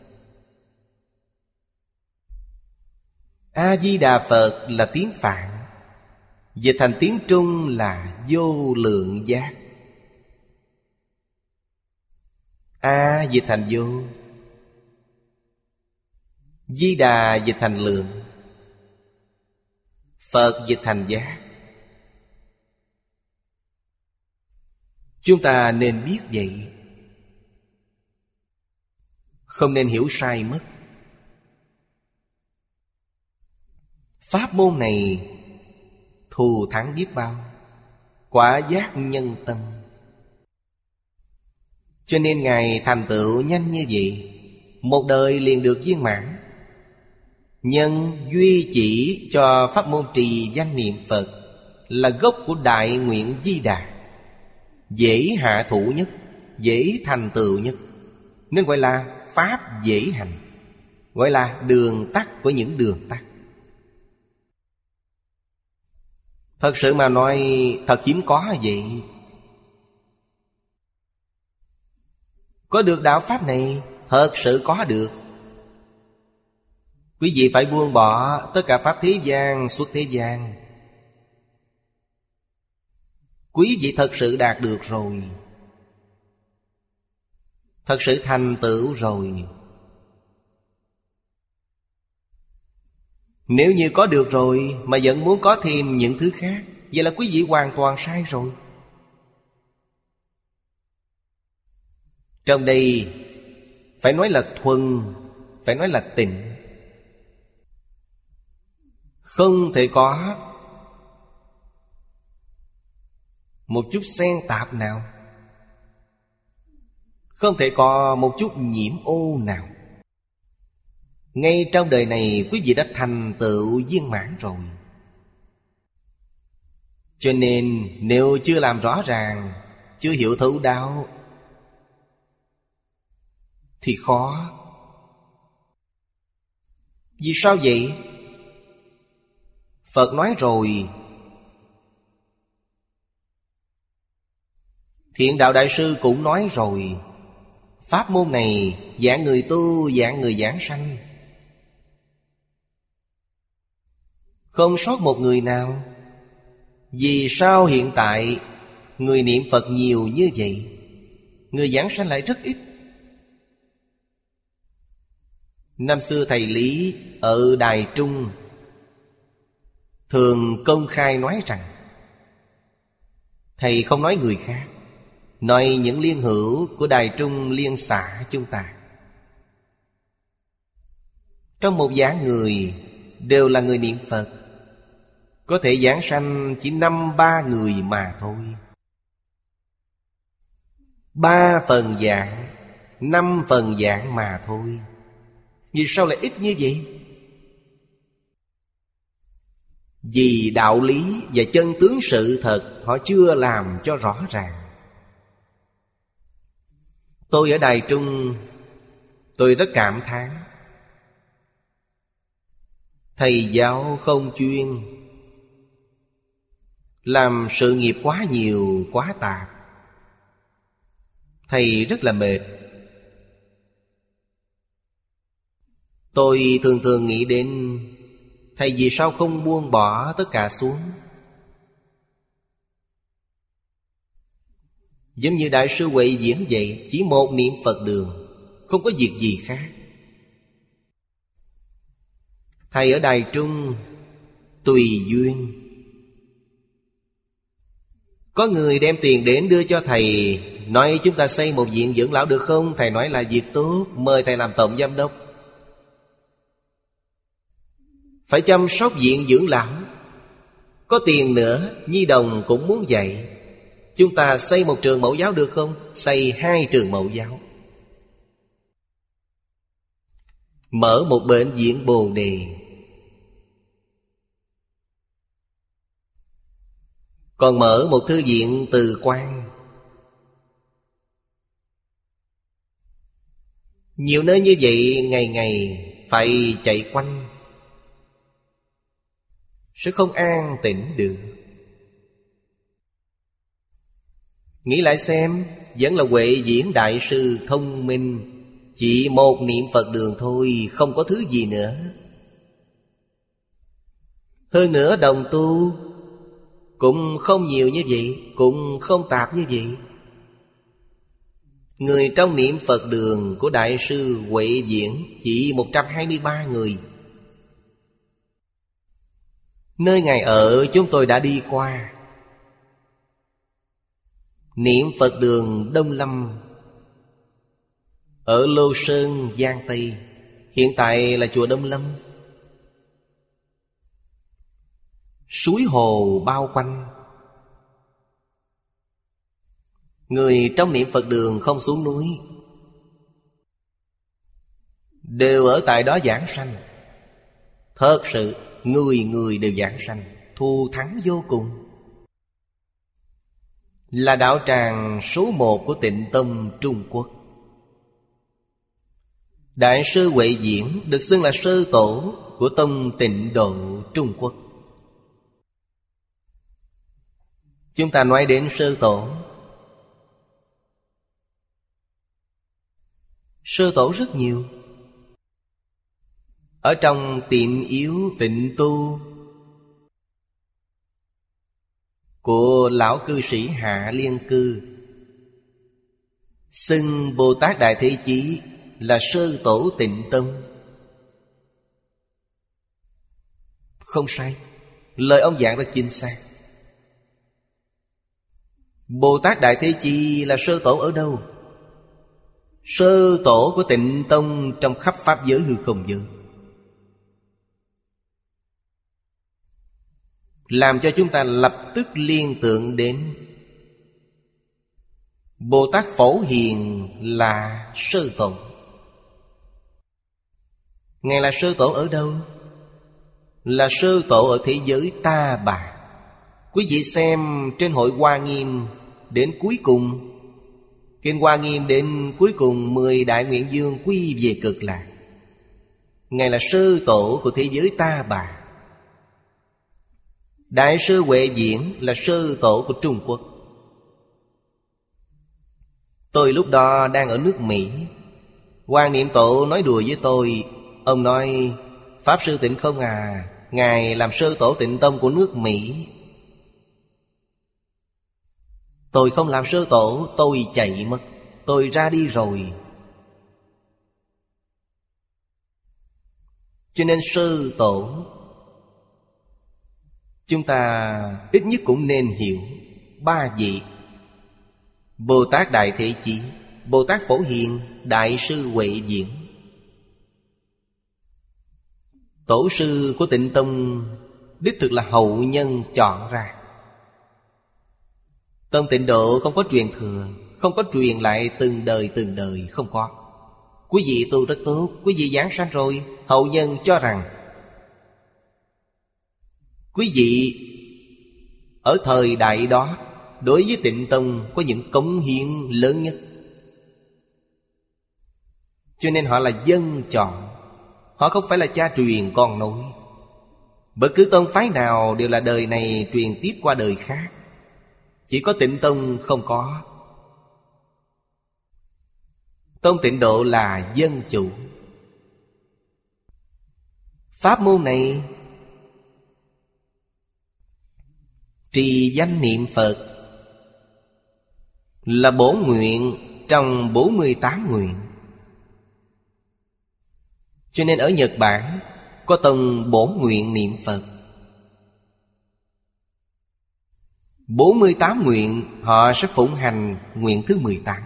A-di-đà Phật là tiếng Phạn Dịch thành tiếng Trung là vô lượng giác. A dịch thành vô Di đà dịch thành lượng, Phật dịch thành giác. Chúng ta nên biết vậy. Không nên hiểu sai mất. Pháp môn này thù thắng biết bao, Quả giác nhân tâm. Cho nên Ngài thành tựu nhanh như vậy, Một đời liền được viên mãn. Nhân duy chỉ cho pháp môn trì danh niệm Phật Là gốc của đại nguyện di đà. Dễ hạ thủ nhất, Dễ thành tựu nhất. Nên gọi là Pháp dễ hành, Gọi là đường tắt của những đường tắt. Thật sự mà nói, Thật hiếm có vậy Có được đạo Pháp này, Thật sự có được. Quý vị phải buông bỏ Tất cả Pháp thế gian xuất thế gian. Quý vị thật sự đạt được rồi. Thật sự thành tựu rồi. Nếu như có được rồi Mà vẫn muốn có thêm những thứ khác, Vậy là quý vị hoàn toàn sai rồi. Trong đây, Phải nói là thuần, Phải nói là tịnh. Không thể có Một chút xen tạp nào. Không thể có một chút nhiễm ô nào. Ngay trong đời này quý vị đã thành tựu viên mãn rồi. Cho nên nếu chưa làm rõ ràng Chưa hiểu thấu đáo, Thì khó. Vì sao vậy? Phật nói rồi Thiện đạo đại sư cũng nói rồi Pháp môn này dạng người tu dạng người giảng sanh. Không sót một người nào. Vì sao hiện tại Người niệm Phật nhiều như vậy? Người giảng sanh lại rất ít. Năm xưa thầy Lý ở Đài Trung Thường công khai nói rằng, Thầy không nói người khác, Nói những liên hữu của Đài Trung Liên xã chúng ta. Trong một dáng người Đều là người niệm Phật. Có thể giảng sanh chỉ năm ba người mà thôi. Ba phần dạng Năm phần dạng mà thôi. Vì sao lại ít như vậy? Vì đạo lý và chân tướng sự thật Họ chưa làm cho rõ ràng. Tôi ở Đài Trung, Tôi rất cảm thán. Thầy giáo không chuyên làm sự nghiệp quá nhiều, quá tạp. Thầy rất là mệt. Tôi thường thường nghĩ đến Thầy vì sao không buông bỏ tất cả xuống? Giống như Đại sư Huệ diễn vậy Chỉ một niệm Phật đường Không có việc gì khác. Thầy ở Đài Trung Tùy duyên. Có người đem tiền đến đưa cho thầy. Nói, chúng ta xây một viện dưỡng lão được không? Thầy nói là việc tốt. Mời thầy làm tổng giám đốc. Phải chăm sóc viện dưỡng lão. Có tiền nữa, Nhi đồng cũng muốn dạy. Chúng ta xây một trường mẫu giáo được không? Xây hai trường mẫu giáo. Mở một bệnh viện bồ đề. Còn mở một thư viện từ quan. Nhiều nơi như vậy, ngày ngày phải chạy quanh. Sẽ không an tĩnh được. Nghĩ lại xem, Vẫn là Huệ Diễn Đại Sư thông minh. Chỉ một niệm Phật đường thôi, Không có thứ gì nữa. Hơn nữa đồng tu cũng không nhiều như vậy Cũng không tạp như vậy. Người trong niệm Phật đường của Đại sư Huệ Diễn Chỉ 123 người. Nơi Ngài ở chúng tôi đã đi qua. Niệm Phật đường Đông Lâm Ở Lô Sơn, Giang Tây. Hiện tại là chùa Đông Lâm. Suối hồ bao quanh. Người trong niệm Phật đường không xuống núi, Đều ở tại đó giảng sanh. Thật sự, Người người đều giảng sanh Thu thắng vô cùng. Là đạo tràng số một của tịnh tâm Trung Quốc. Đại sư Huệ Diễn được xưng là sư tổ của tông tịnh độ Trung Quốc. Chúng ta nói đến sư tổ. Sư tổ rất nhiều. Ở trong tiệm yếu tịnh tu Của lão cư sĩ Hạ Liên Cư, Xưng Bồ Tát Đại Thế Chí là sư tổ tịnh tâm. Không sai. Lời ông giảng rất chính xác. Bồ Tát Đại Thế Chi là sơ tổ ở đâu? Sơ tổ của tịnh tông trong khắp Pháp giới hư không giới Làm cho chúng ta lập tức liên tưởng đến Bồ Tát Phổ Hiền là sơ tổ Ngài là sơ tổ ở đâu? Là sơ tổ ở thế giới ta bà Quý vị xem trên hội Hoa Nghiêm Đến cuối cùng. Kinh Hoa Nghiêm đến cuối cùng Mười Đại Nguyện Dương quy về cực lạc. Ngài là sư tổ của thế giới ta bà. Đại sư Huệ Diễn là sư tổ của Trung Quốc. Tôi lúc đó đang ở nước Mỹ. Quan niệm tổ nói đùa với tôi. Ông nói, Pháp sư tịnh không à Ngài làm sư tổ tịnh tông của nước Mỹ. Tôi không làm sư tổ, Tôi chạy mất. Tôi ra đi rồi. Cho nên sư tổ, Chúng ta ít nhất cũng nên hiểu Ba vị Bồ Tát Đại Thế Chí Bồ Tát Phổ Hiền, Đại sư Huệ Diễn. Tổ sư của tịnh tông Đích thực là hậu nhân chọn ra. Tông tịnh độ không có truyền thừa, Không có truyền lại từng đời từng đời Không có. Quý vị tu rất tốt, Quý vị giảng sanh rồi, Hậu nhân cho rằng. Quý vị, Ở thời đại đó, Đối với tịnh tông Có những cống hiến lớn nhất. Cho nên họ là dân chọn, Họ không phải là cha truyền con nối. Bất cứ tông phái nào Đều là đời này truyền tiếp qua đời khác chỉ có tịnh tông không có. Tông tịnh độ là dân chủ. Pháp môn này Trì danh niệm Phật Là bổ nguyện trong 48 nguyện. Cho nên ở Nhật Bản Có tông bổ nguyện niệm Phật. 48 nguyện họ sẽ phụng hành nguyện thứ 18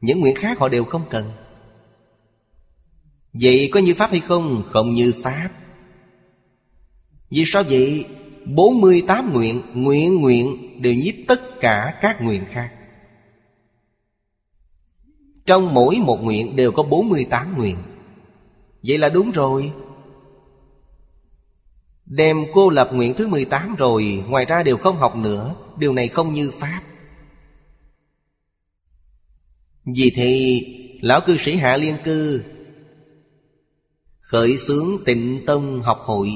Những nguyện khác họ đều không cần. Vậy có như Pháp hay không? Không như Pháp. Vì sao vậy? 48 nguyện, nguyện nguyện đều nhiếp tất cả các nguyện khác. Trong mỗi một nguyện đều có 48 nguyện. Vậy là đúng rồi. Đem cô lập nguyện thứ 18 rồi, Ngoài ra đều không học nữa, Điều này không như Pháp. Vì thì Lão cư sĩ Hạ Liên Cư Khởi xướng tịnh tông học hội.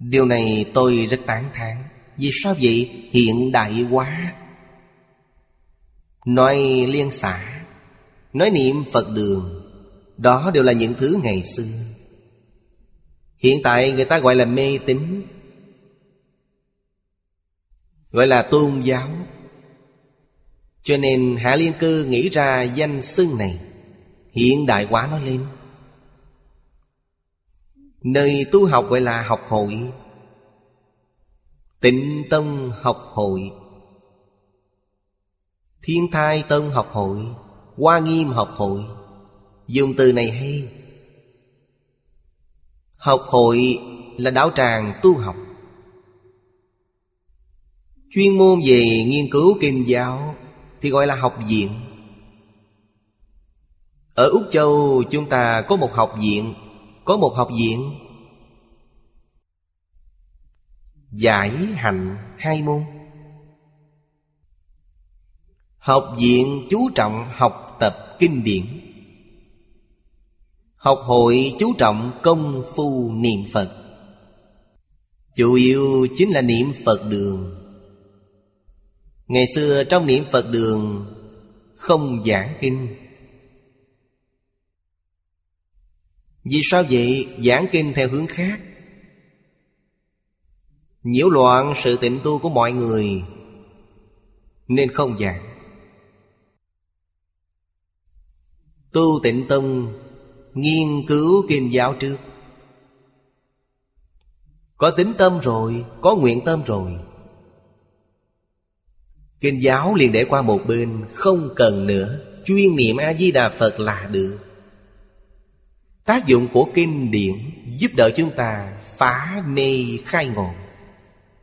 Điều này tôi rất tán thán, Vì sao vậy? Hiện đại quá. Nói liên xã Nói niệm Phật đường, Đó đều là những thứ ngày xưa. Hiện tại người ta gọi là mê tín, Gọi là tôn giáo. Cho nên Hạ Liên Cư nghĩ ra danh xưng này, Hiện đại hóa nó lên. Nơi tu học gọi là học hội, Tịnh Tông học hội, Thiên Thai Tông học hội, Hoa Nghiêm học hội. Dùng từ này hay. Học hội là đạo tràng tu học. Chuyên môn về nghiên cứu kinh giáo Thì gọi là học viện. Ở Úc Châu, chúng ta có một học viện, Có một học viện. Giải hành hai môn. Học viện chú trọng học tập kinh điển. Học hội chú trọng công phu niệm Phật. Chủ yếu chính là niệm Phật đường. Ngày xưa trong niệm Phật đường, Không giảng kinh. Vì sao vậy? Giảng kinh theo hướng khác. Nhiễu loạn sự tịnh tu của mọi người, Nên không giảng. Tu tịnh tông Nghiên cứu kinh giáo trước. Có tính tâm rồi, Có nguyện tâm rồi. Kinh giáo liền để qua một bên, Không cần nữa. Chuyên niệm A-di-đà Phật là được. Tác dụng của kinh điển Giúp đỡ chúng ta phá mê khai ngộ,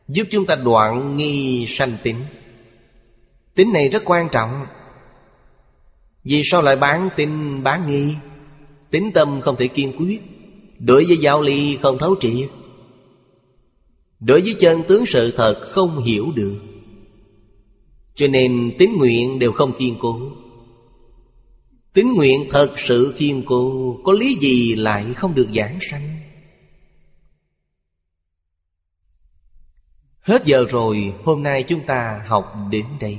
Giúp chúng ta đoạn nghi sanh tính. Tính này rất quan trọng. Vì sao lại bán tin bán nghi? Tính tâm không thể kiên quyết. Đối với giáo lý không thấu triệt. Đối với chân tướng sự thật không hiểu được. Cho nên tín nguyện đều không kiên cố. Tín nguyện thật sự kiên cố, Có lý gì lại không được giảng sanh? Hết giờ rồi, Hôm nay chúng ta học đến đây.